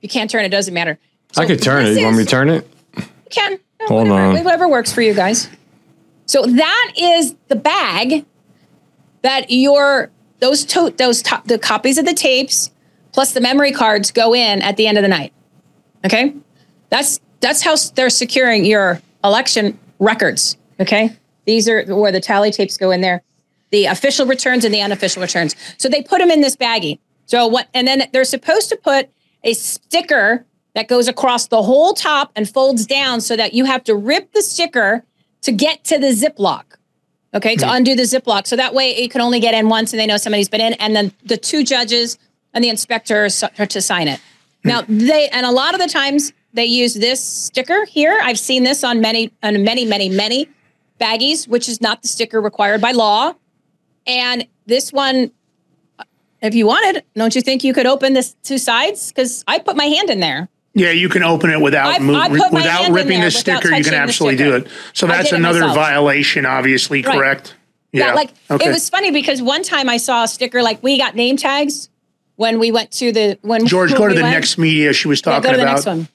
you can't turn it doesn't matter. I could turn it. this You want me to turn it? You can No, Hold whatever, on. whatever works for you guys. So that is the bag that your those to, those top, the copies of the tapes plus the memory cards go in at the end of the night. Okay, that's that's how they're securing your election records. Okay, these are where the tally tapes go in there, the official returns and the unofficial returns. So they put them in this baggie. So what? And then they're supposed to put a sticker that goes across the whole top and folds down so that you have to rip the sticker to get to the Ziploc. Okay, to hmm. undo the Ziploc. So that way you can only get in once and they know somebody's been in, and then the two judges and the inspector are to sign it. Hmm. Now they and a lot of the times they use this sticker here. I've seen this on many on many many many baggies, which is not the sticker required by law. And this one, if you wanted, don't you think you could open this two sides? Because I put my hand in there. Yeah, you can open it without I- mo- I put my without in ripping there the without sticker. You can the absolutely do sticker. it. So I that's did it another myself. violation, obviously. Right. Correct. Yeah, like Okay. it was funny because one time I saw a sticker like we got name tags when we went to the when George, when go to we the went. next media she was Yeah, talking go to the about. next one.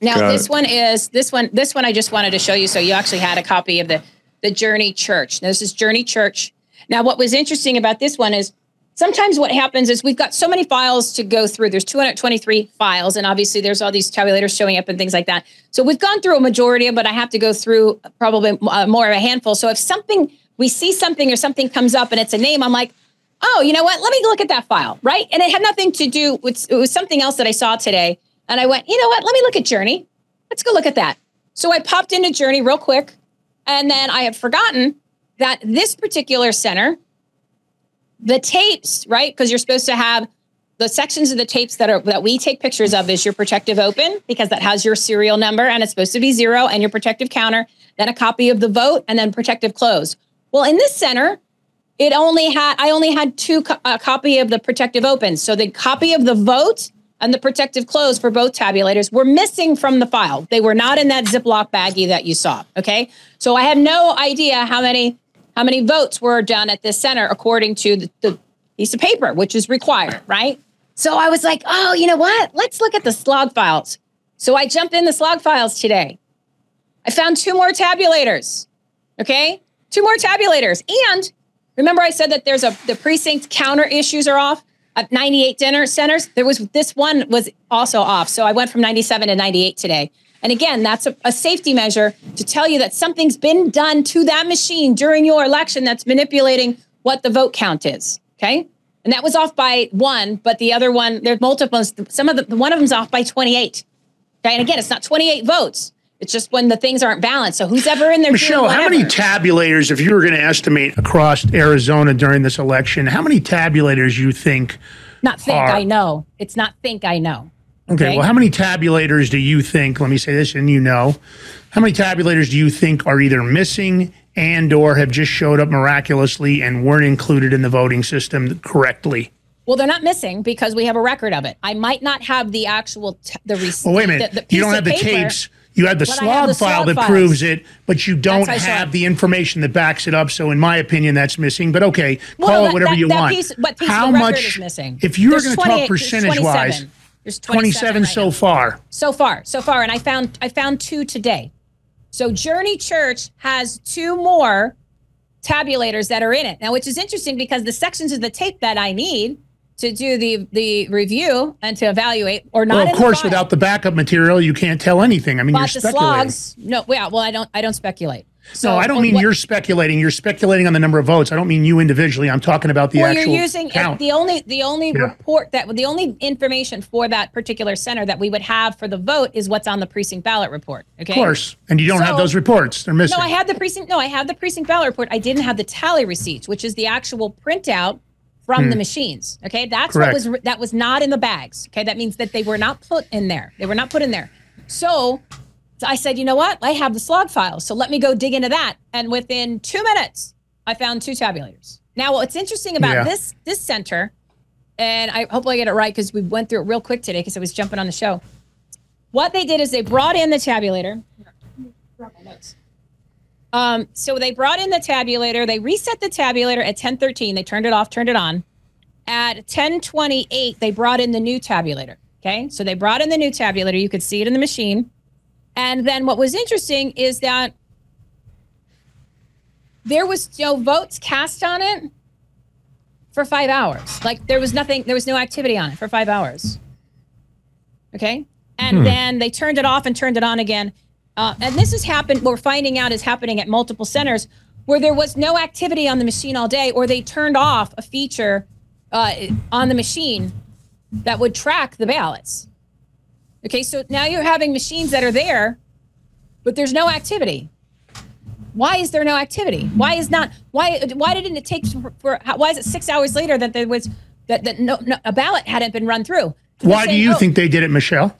Now Got this it. one is this one. This one I just wanted to show you, so you actually had a copy of the the Journey Church. Now, this is Journey Church. Now, what was interesting about this one is sometimes what happens is we've got so many files to go through. There's 223 files, and obviously there's all these tabulators showing up and things like that. So we've gone through a majority but I have to go through probably uh, more of a handful. So if something we see something or something comes up and it's a name, I'm like, oh, you know what? Let me look at that file, right? And it had nothing to do with it was something else that I saw today, and I went, you know what? Let me look at Journey. Let's go look at that. So I popped into Journey real quick, and then I had forgotten that this particular center, the tapes, right? Because you're supposed to have the sections of the tapes that are that we take pictures of is your protective open because that has your serial number and it's supposed to be zero and your protective counter, then a copy of the vote, and then protective close. Well, in this center, it only had I only had two co- a copy of the protective open. So the copy of the vote and the protective close for both tabulators were missing from the file. They were not in that Ziploc baggie that you saw. Okay, so I have no idea how many how many votes were done at this center according to the, the piece of paper, which is required, right? So I was like, oh, you know what? Let's look at the slog files. So I jumped in the slog files today. I found two more tabulators. Okay, two more tabulators, and remember I said that there's a the precinct counter issues are off at 98 dinner centers. There was this one was also off, so I went from 97 to 98 today. And again, that's a, a safety measure to tell you that something's been done to that machine during your election that's manipulating what the vote count is. Okay. And that was off by one, but the other one, there's multiples. Some of the, one of them's off by 28. Okay. And again, it's not 28 votes. It's just when the things aren't balanced. So who's ever in there? Michelle, how many tabulators, if you were going to estimate across Arizona during this election, how many tabulators you think? Not think, are- I know. It's not think, I know. Okay, well, how many tabulators do you think? Let me say this, and you know, how many tabulators do you think are either missing and or have just showed up miraculously and weren't included in the voting system correctly? Well, they're not missing because we have a record of it. I might not have the actual t- the receipt. Well, wait a minute. The, the you don't have the paper. tapes. You have the slog have file that files. proves it, but you don't That's how I saw have the information that backs it up. So, in my opinion, that's missing. But okay, Well, call that- it whatever that- you want. piece- what piece of How much is missing? If you're going to talk percentage wise, 27. There's 27 right so far. so far so far and i found i found two today so journey church has two more tabulators that are in it now which is interesting because the sections of the tape that i need to do the the review and to evaluate or not Well, of the course, file. without the backup material, you can't tell anything. I mean, but you're the speculating. slogs no yeah well i don't i don't speculate so no, I don't mean what- you're speculating. You're speculating on the number of votes. I don't mean you individually. I'm talking about the well, actual you're using count. the only the only Yeah. report that the only information for that particular center that we would have for the vote is what's on the precinct ballot report. Okay, Of course, and you don't have those reports. They're missing. No, I had the precinct. No, I have the precinct ballot report. I didn't have the tally receipts, which is the actual printout from Hmm. the machines. Okay, that's Correct. what was that was not in the bags. Okay, that means that they were not put in there. They were not put in there. So, so I said, you know what? I have the slog files, so let me go dig into that. And within two minutes, I found two tabulators. Now, what's interesting about Yeah. this this center, and I hopefully I get it right because we went through it real quick today because I was jumping on the show. What they did is they brought in the tabulator. Um, so they brought in the tabulator. They reset the tabulator at 10:13. They turned it off, turned it on. At 10:28, they brought in the new tabulator. Okay, so they brought in the new tabulator. You could see it in the machine. And then what was interesting is that there was no votes cast on it for five hours. Like there was nothing, there was no activity on it for five hours. Okay. And Hmm. then they turned it off and turned it on again. Uh, and this has happened, what we're finding out is happening at multiple centers where there was no activity on the machine all day, or they turned off a feature uh, on the machine that would track the ballots. Okay, so now you're having machines that are there, but there's no activity. Why is there no activity? Why is not why why didn't it take for, why is it six hours later that there was that, that no, no a ballot hadn't been run through? They're Why do you "Oh, think they did it, Michelle?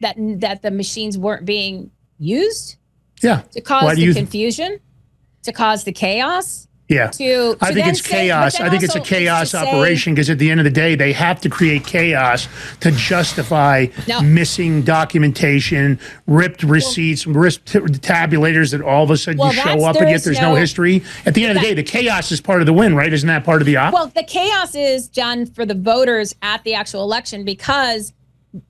that that the machines weren't being used Yeah. to cause the you? confusion, to cause the chaos? Yeah. to- I think it's say- chaos. I think it's a chaos operation because at the end of the day, they have to create chaos to justify No. missing documentation, ripped receipts, ripped tabulators that all of a sudden Well, you show up and yet there's no, no- history. At the end of the day, the chaos is part of the win, right? Isn't that part of the op? Well, the chaos is done for the voters at the actual election because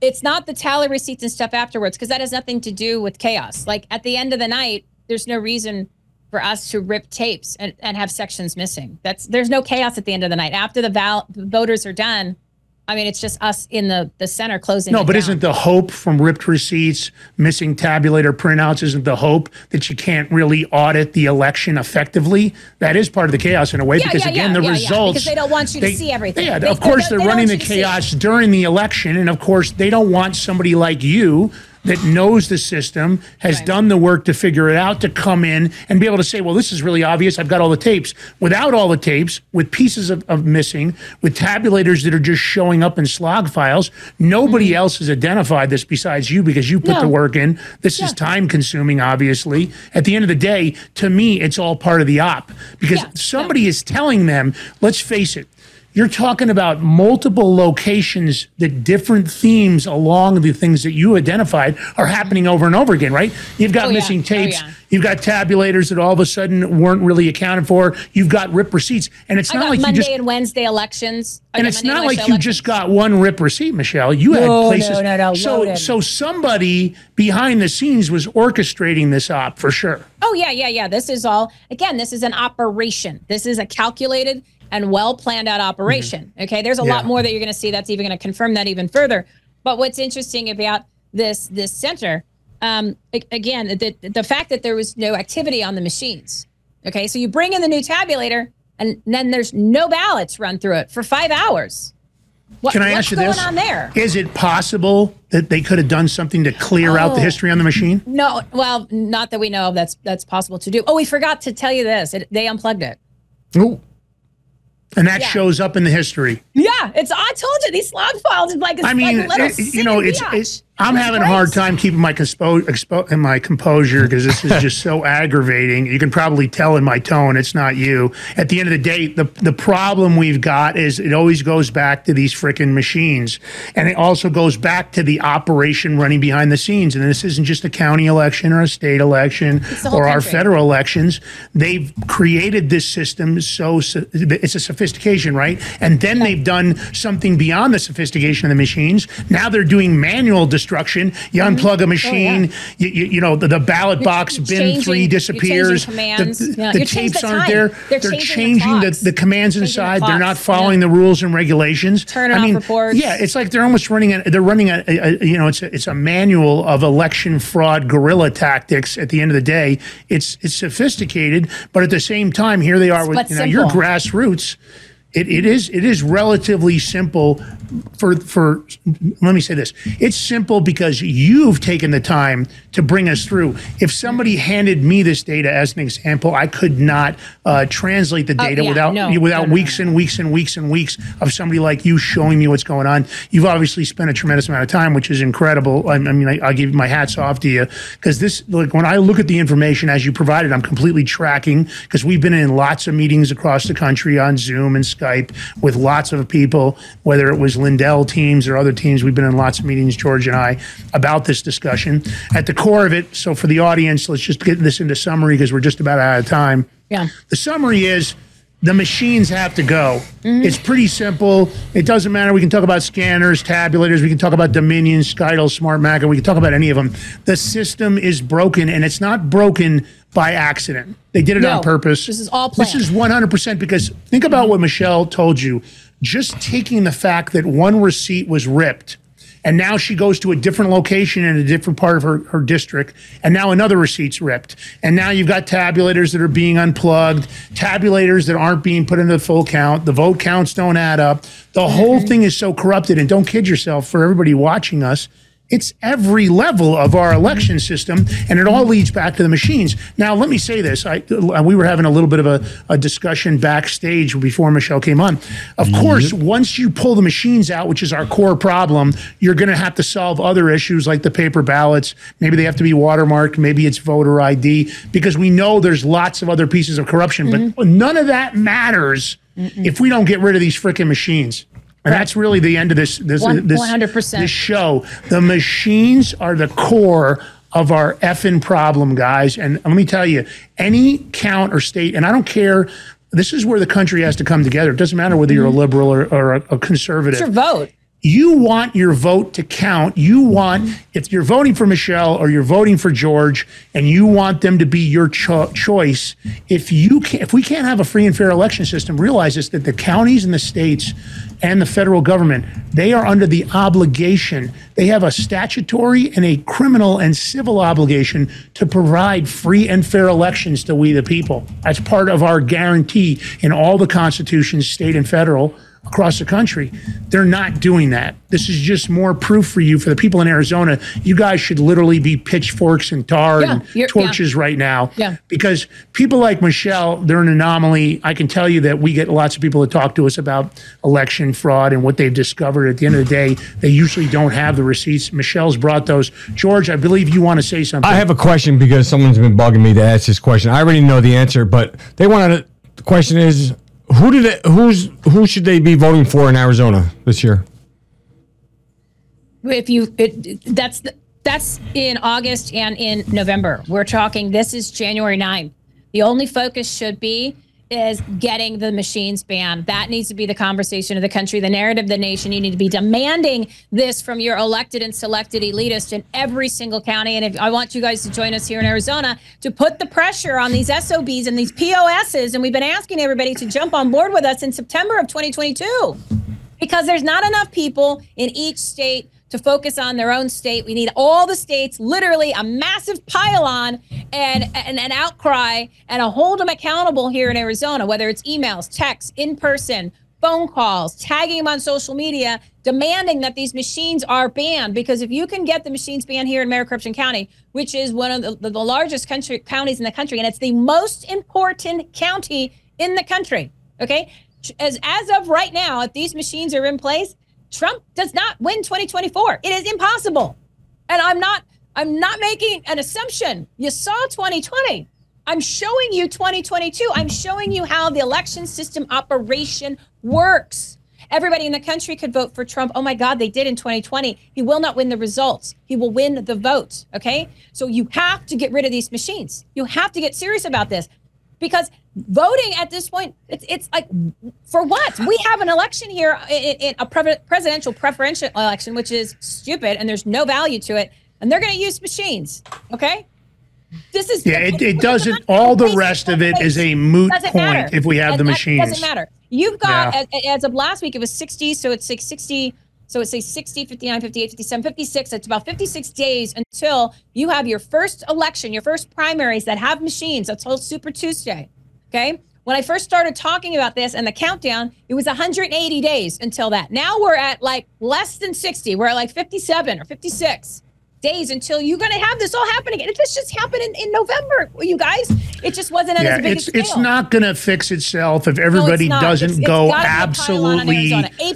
it's not the tally receipts and stuff afterwards because that has nothing to do with chaos. Like at the end of the night, there's no reason for us to rip tapes and, and have sections missing. That's there's no chaos at the end of the night. After the, val- the voters are done, I mean, it's just us in the the center closing. No, but down. isn't the hope from ripped receipts, missing tabulator printouts, isn't the hope that you can't really audit the election effectively? That is part of the chaos in a way, Yeah, because yeah, again, yeah, the yeah, yeah, results. because they don't want you to see everything. Yeah, They- of course they- they're they don't running the you to see it. chaos during the election, and of course they don't want somebody like you that knows the system, has done the work to figure it out, to come in and be able to say, well, this is really obvious. I've got all the tapes. Without all the tapes, with pieces of, of missing, with tabulators that are just showing up in slog files, nobody mm-hmm. else has identified this besides you because you put No. the work in. This is time consuming, obviously. At the end of the day, to me, it's all part of the op because somebody is telling them, let's face it, you're talking about multiple locations that different themes along the things that you identified are happening over and over again, right? You've got Oh, yeah. missing Oh, tapes. yeah. You've got tabulators that all of a sudden weren't really accounted for. You've got rip receipts. And it's I not got like Monday you just and Wednesday elections. I and got it's Monday not like Wednesday you just got one rip receipt, Michelle. You No, had no, places. no, no, so, loaded. so somebody behind the scenes was orchestrating this op for sure. Oh yeah, yeah, yeah. This is all again. This is an operation. This is a calculated and well planned out operation. Okay, there's a lot more that you're going to see. That's even going to confirm that even further. But what's interesting about this this center, um, again, the the fact that there was no activity on the machines. Okay, so you bring in the new tabulator, and then there's no ballots run through it for five hours. What, Can I ask you going this? on there? Is it possible that they could have done something to clear out the Oh. history on the machine? No, well, not that we know of. That's that's possible to do. Oh, we forgot to tell you this. It, they unplugged it. Oh. And that Yeah. shows up in the history. Yeah, it's. I told you these log files is like. It's I mean, like it- you know, it's, it's. I'm having a hard time keeping my conspo- expo- my composure because this is just so aggravating. You can probably tell in my tone it's not you. At the end of the day, the the problem we've got is it always goes back to these freaking machines, and it also goes back to the operation running behind the scenes. And this isn't just a county election or a state election or our country. federal elections. They've created this system so so- it's a sophistication, right? And then they've done something beyond the sophistication of the machines. Now they're doing manual destruction. You mm-hmm. unplug a oh, machine, you, you, you know, the, the ballot box bin changing- three disappears. commands. The, Yeah, the tapes the aren't there. They're They're changing the changing the, the commands Changing the inside. They're not following yeah. the rules and regulations. Turn I off mean, reports. Yeah, it's like they're almost running a, they're running a, a, a- you know, it's a, it's a manual of election fraud guerrilla tactics at the end of the day. It's it's sophisticated, but at the same time, here they are with you know your grassroots. It, it is it is relatively simple for for let me say this. It's simple because you've taken the time to bring us through. If somebody handed me this data as an example i could not uh, translate the Oh, data yeah, without no, without no, no, weeks and weeks and weeks and weeks of somebody like you showing me what's going on. You've obviously spent a tremendous amount of time which is incredible. I, I mean I, i'll give my hats off to you. Because this like when i look at the information as you provided i'm completely tracking because we've been in lots of meetings across the country on zoom and skype with lots of people whether it was lindell teams or other teams. We've been in lots of meetings george and i about this discussion. At the core of it so for the audience let's just get this into summary because we're just about out of time. Yeah. the summary is the machines have to go. Mm-hmm. It's pretty simple. It doesn't matter. We can talk about scanners, tabulators, we can talk about Dominion, Scytl, Smart Mac, and we can talk about any of them. The system is broken, and it's not broken by accident. They did it No, on purpose. this is all planned. This is 100% because think about what Michelle told you. Just taking the fact that one receipt was ripped and now she goes to a different location in a different part of her, her district. And now another receipt's ripped. And now you've got tabulators that are being unplugged tabulators that aren't being put into the full count. The vote counts don't add up. The whole mm-hmm. thing is so corrupted. And don't kid yourself for everybody watching us it's every level of our election system, and it all leads back to the machines. Now, let me say this: I, uh, we were having a little bit of a, a discussion backstage before Michelle came on. Of course, once you pull the machines out, which is our core problem, you're going to have to solve other issues like the paper ballots. Maybe they have to be watermarked. Maybe it's voter ID, because we know there's lots of other pieces of corruption. But mm-hmm. none of that matters if we don't get rid of these freaking machines. And that's really the end of this this One- this 100%. this show. The machines are the core of our effing problem, guys. And let me tell you, any count or state, and I don't care. This is where the country has to come together. It doesn't matter whether you're a mm-hmm. liberal or, or a, a conservative It's your vote. You want your vote to count. You want, if you're voting for Michelle or you're voting for George, and you want them to be your cho- choice, if you can, if we can't have a free and fair election system, realize this that the counties and the states and the federal government they are under the obligation. They have a statutory and a criminal and civil obligation to provide free and fair elections to we the people. That's part of our guarantee in all the constitutions, state and federal across the country. They're not doing that. This is just more proof for you, for the people in Arizona. You guys should literally be pitchforks and tar Yeah, and you're- torches right now. Yeah. Because people like Michelle, they're an anomaly. I can tell you that we get lots of people that talk to us about election fraud and what they've discovered. At the end of the day, they usually don't have the receipts. Michelle's brought those. George, I believe you want to say something. I have a question because someone's been bugging me to ask this question. I already know the answer, but they wanted to, the question is who did it, who's who should they be voting for in Arizona this year? if you it, that's that's in August and in November. We're talking this is January 9th. The only focus should be is getting the machines banned. That needs to be the conversation of the country, the narrative of the nation. You need to be demanding this from your elected and selected elitists in every single county. And if I want you guys to join us here in Arizona to put the pressure on these SOBs and these POSs, and we've been asking everybody to jump on board with us in September of 2022 because there's not enough people in each state to focus on their own state. We need all the states, literally a massive pylon and, and an outcry and a hold them accountable here in Arizona, whether it's emails, texts, in person, phone calls, tagging them on social media, demanding that these machines are banned. Because if you can get the machines banned here in Maricopa County, which is one of the, the, the largest country counties in the country, and it's the most important county in the country. Okay. As as of right now, if these machines are in place, Trump does not win 2024. It is impossible. And I'm not I'm not making an assumption. You saw 2020. I'm showing you 2022. I'm showing you how the election system operation works. Everybody in the country could vote for Trump. Oh my God, they did in 2020. He will not win the results. He will win the vote. Okay. So you have to get rid of these machines. You have to get serious about this because voting at this point, it's, it's like, for what? We have an election here in, in a pre- presidential preferential election, which is stupid and there's no value to it. And they're going to use machines. Okay. This is Yeah, it, it doesn't. All the rest of it is a moot point matter. if we have the And that machines. Doesn't matter. You've got, Yeah. as, as of last week, it was 60. So it's like 60. So it's say 60, 59, 58, 57, 56. It's about 56 days until you have your first election, your first primaries that have machines. That's called Super Tuesday. Okay. When I first started talking about this and the countdown, it was 180 days until that. Now we're at like less than 60. We're at like 57 or 56 days until you're going to have this all happen again. It just just happened in, in November, you guys. It just wasn't at Yeah, as big it's it's not going to fix itself if everybody not. doesn't It's- it's go gotta be a pylon in absolutely.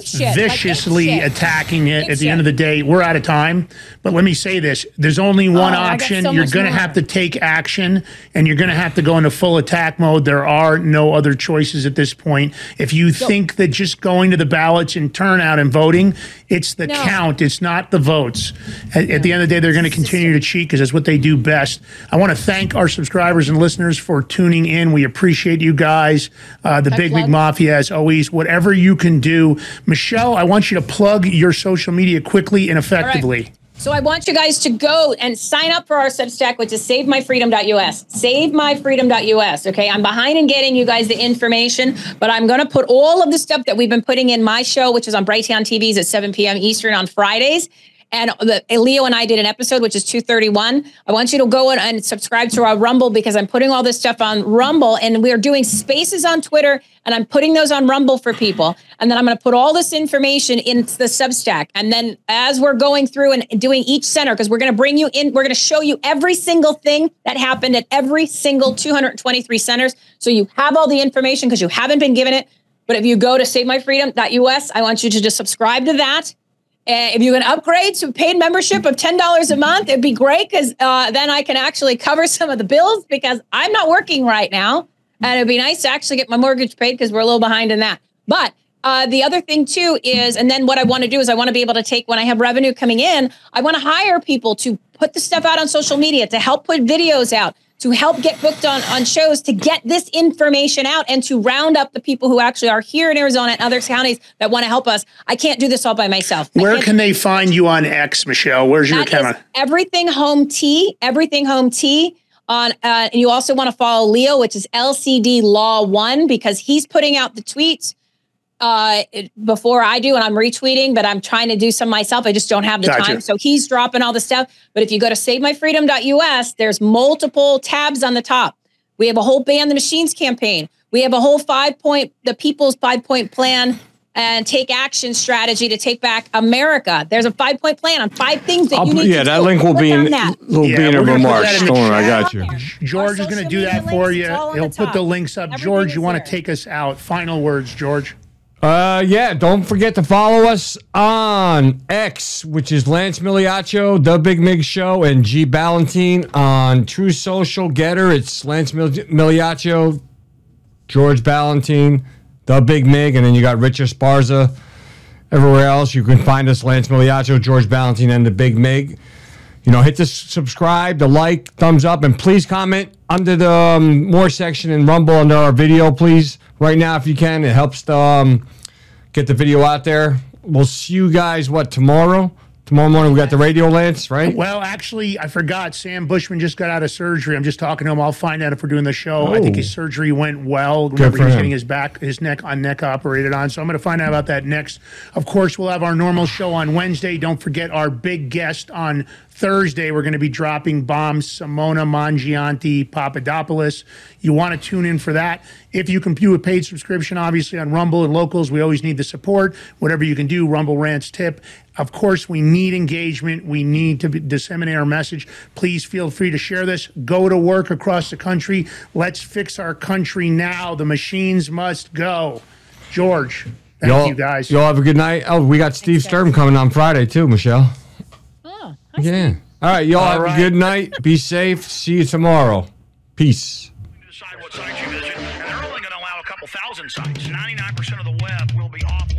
Shit, like viciously shit. attacking it. Ape At the end of the day, we're out of time. But let me say this: there's only one Oh, option. so you're going to have to take action, and you're going to have to go into full attack mode. There are no other choices at this point. If you think that just going to the ballots and turnout and voting, it's the No. count. It's not the votes. At, at the end of the day, they're going to continue to cheat because that's what they do best. I want to thank our subscribers and listeners for tuning in. We appreciate you guys. Uh, the I Big Big? Mafia, as always, whatever you can do. Michelle, I want you to plug your social media quickly and effectively. So I want you guys to go and sign up for our Substack, which is SaveMyFreedom.us. SaveMyFreedom.us. Okay, I'm behind in getting you guys the information, but I'm going to put all of the stuff that we've been putting in my show, which is on Brighteon TVs at 7 p.m. Eastern on Fridays. And the, Leo and I did an episode, which is 231. I want you to go in and subscribe to our Rumble because I'm putting all this stuff on Rumble and we're doing spaces on Twitter and I'm putting those on Rumble for people. And then I'm going to put all this information into the Substack. And then as we're going through and doing each center, because we're going to bring you in, we're going to show you every single thing that happened at every single 223 centers. So you have all the information because you haven't been given it. But if you go to savemyfreedom.us, I want you to just subscribe to that. Uh, if you can upgrade to paid membership of $10 a month, it'd be great because uh, then I can actually cover some of the bills because I'm not working right now. And it'd be nice to actually get my mortgage paid because we're a little behind in that. But uh, the other thing too is, and then what I want to do is I want to be able to take when I have revenue coming in, I want to hire people to put the stuff out on social media, to help put videos out, to help get booked on, on shows, to get this information out and to round up the people who actually are here in Arizona and other counties that want to help us. I can't do this all by myself. Where can't they find you on X, Michelle? Where's your account? everything home tea, everything home tea. On uh, and you also want to follow Leo, which is LCD Law One, because he's putting out the tweets uh, before I do, and I'm retweeting, but I'm trying to do some myself. I just don't have the Gotcha. time. So he's dropping all the stuff. But if you go to SaveMyFreedom.us, there's multiple tabs on the top. We have a whole ban the machines campaign. We have a whole five point, the people's five point plan and take action strategy to take back America. There's a five point plan on five things that I'll you put- need yeah, to that do. link will Click be in that. will Yeah, be in we're the remarks. in the Don't worry, I got you. George is going to do media that for you. it's all on He'll the put the links up. Everything George, you want to take us out? Final words, George. Uh, yeah, don't forget to follow us on X, which is Lance Migliaccio, The Big Mig Show, and G Balloutine on Truth Social GETTR. It's Lance Mil- Migliaccio, George Balloutine, The Big Mig, and then you got Richard Sparza. Everywhere else, you can find us Lance Migliaccio, George Balloutine, and The Big Mig. You know, hit the subscribe, the like, thumbs up, and please comment under the um, more section in Rumble under our video, please. Right now, if you can, it helps the um, get the video out there. We'll see you guys what tomorrow. Tomorrow morning we got the radio Lance, right? Well, actually, I forgot. Sam Bushman just got out of surgery. I'm just talking to him. I'll find out if we're doing the show. I think Oh. his surgery went well. Remember, for he was him. getting his back, his neck on neck operated on. So I'm going to find out about that next. Of course, we'll have our normal show on Wednesday. Don't forget our big guest on Thursday. We're going to be dropping bombs. Simona Mangiante Papadopoulos. You want to tune in for that. If you can do a paid subscription, obviously on Rumble and locals, we always need the support. Whatever you can do, Rumble Rants tip. Of course, we need engagement. We need to disseminate our message. Please feel free to share this. Go to work across the country. Let's fix our country now. The machines must go. George, thank y'all, you guys. Y'all have a good night. Oh, we got Steve Sturm coming on Friday too, Michelle. Yeah. All right, y'all All have right. a good night. Be safe. See you tomorrow. Peace. decide what sites you visit, and they're only going to allow a couple thousand sites. 99% of the web will be off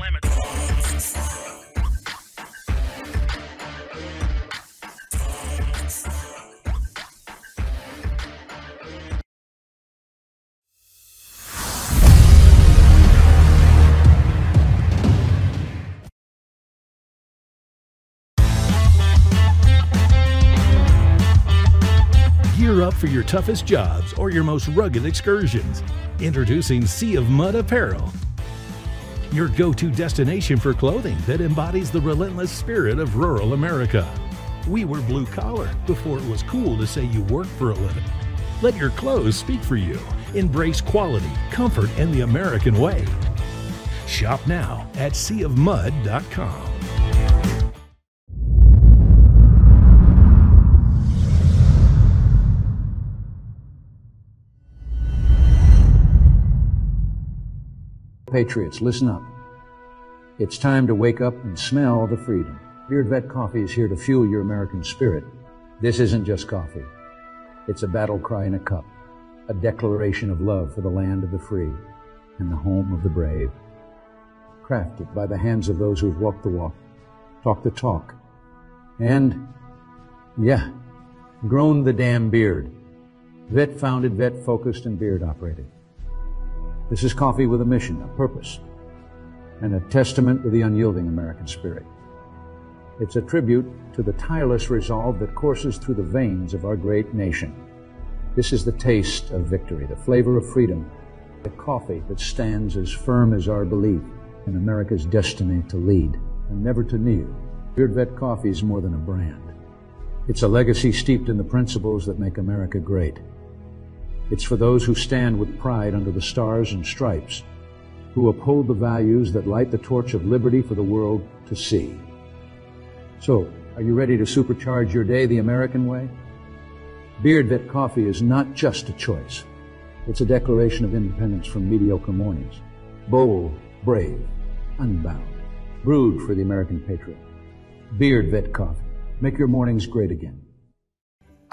up for your toughest jobs or your most rugged excursions. Introducing Sea of Mud Apparel. Your go to destination for clothing that embodies the relentless spirit of rural America. We were blue collar before it was cool to say you worked for a living. Let your clothes speak for you. Embrace quality, comfort, and the American way. Shop now at seaofmud.com. Patriots, listen up. It's time to wake up and smell the freedom. Beard Vet Coffee is here to fuel your American spirit. This isn't just coffee. It's a battle cry in a cup, a declaration of love for the land of the free and the home of the brave. Crafted by the hands of those who've walked the walk, talked the talk, and, yeah, grown the damn beard. Vet founded, vet focused, and beard operated. This is coffee with a mission, a purpose, and a testament to the unyielding American spirit. It's a tribute to the tireless resolve that courses through the veins of our great nation. This is the taste of victory, the flavor of freedom, the coffee that stands as firm as our belief in America's destiny to lead and never to kneel. Beard Vet Coffee is more than a brand. It's a legacy steeped in the principles that make America great. It's for those who stand with pride under the stars and stripes, who uphold the values that light the torch of liberty for the world to see. So, are you ready to supercharge your day the American way? Beard Vet Coffee is not just a choice. It's a declaration of independence from mediocre mornings. Bold, brave, unbound. Brewed for the American patriot. Beard Vet Coffee. Make your mornings great again.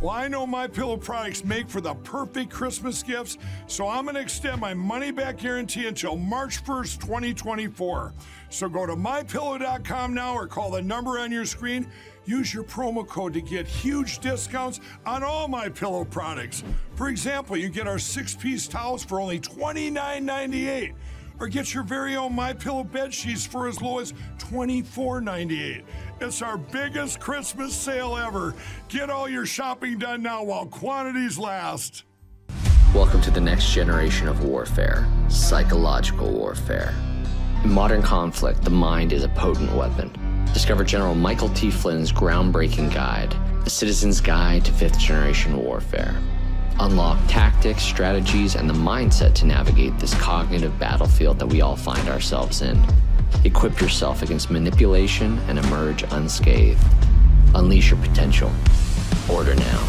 Well, I know my pillow products make for the perfect Christmas gifts, so I'm going to extend my money back guarantee until March 1st, 2024. So go to mypillow.com now or call the number on your screen. Use your promo code to get huge discounts on all my pillow products. For example, you get our six-piece towels for only $29.98 or get your very own My Pillow bed sheets for as low as $24.98. It's our biggest Christmas sale ever. Get all your shopping done now while quantities last. Welcome to the next generation of warfare psychological warfare. In modern conflict, the mind is a potent weapon. Discover General Michael T. Flynn's groundbreaking guide, The Citizen's Guide to Fifth Generation Warfare. Unlock tactics, strategies, and the mindset to navigate this cognitive battlefield that we all find ourselves in. Equip yourself against manipulation and emerge unscathed. Unleash your potential. Order now.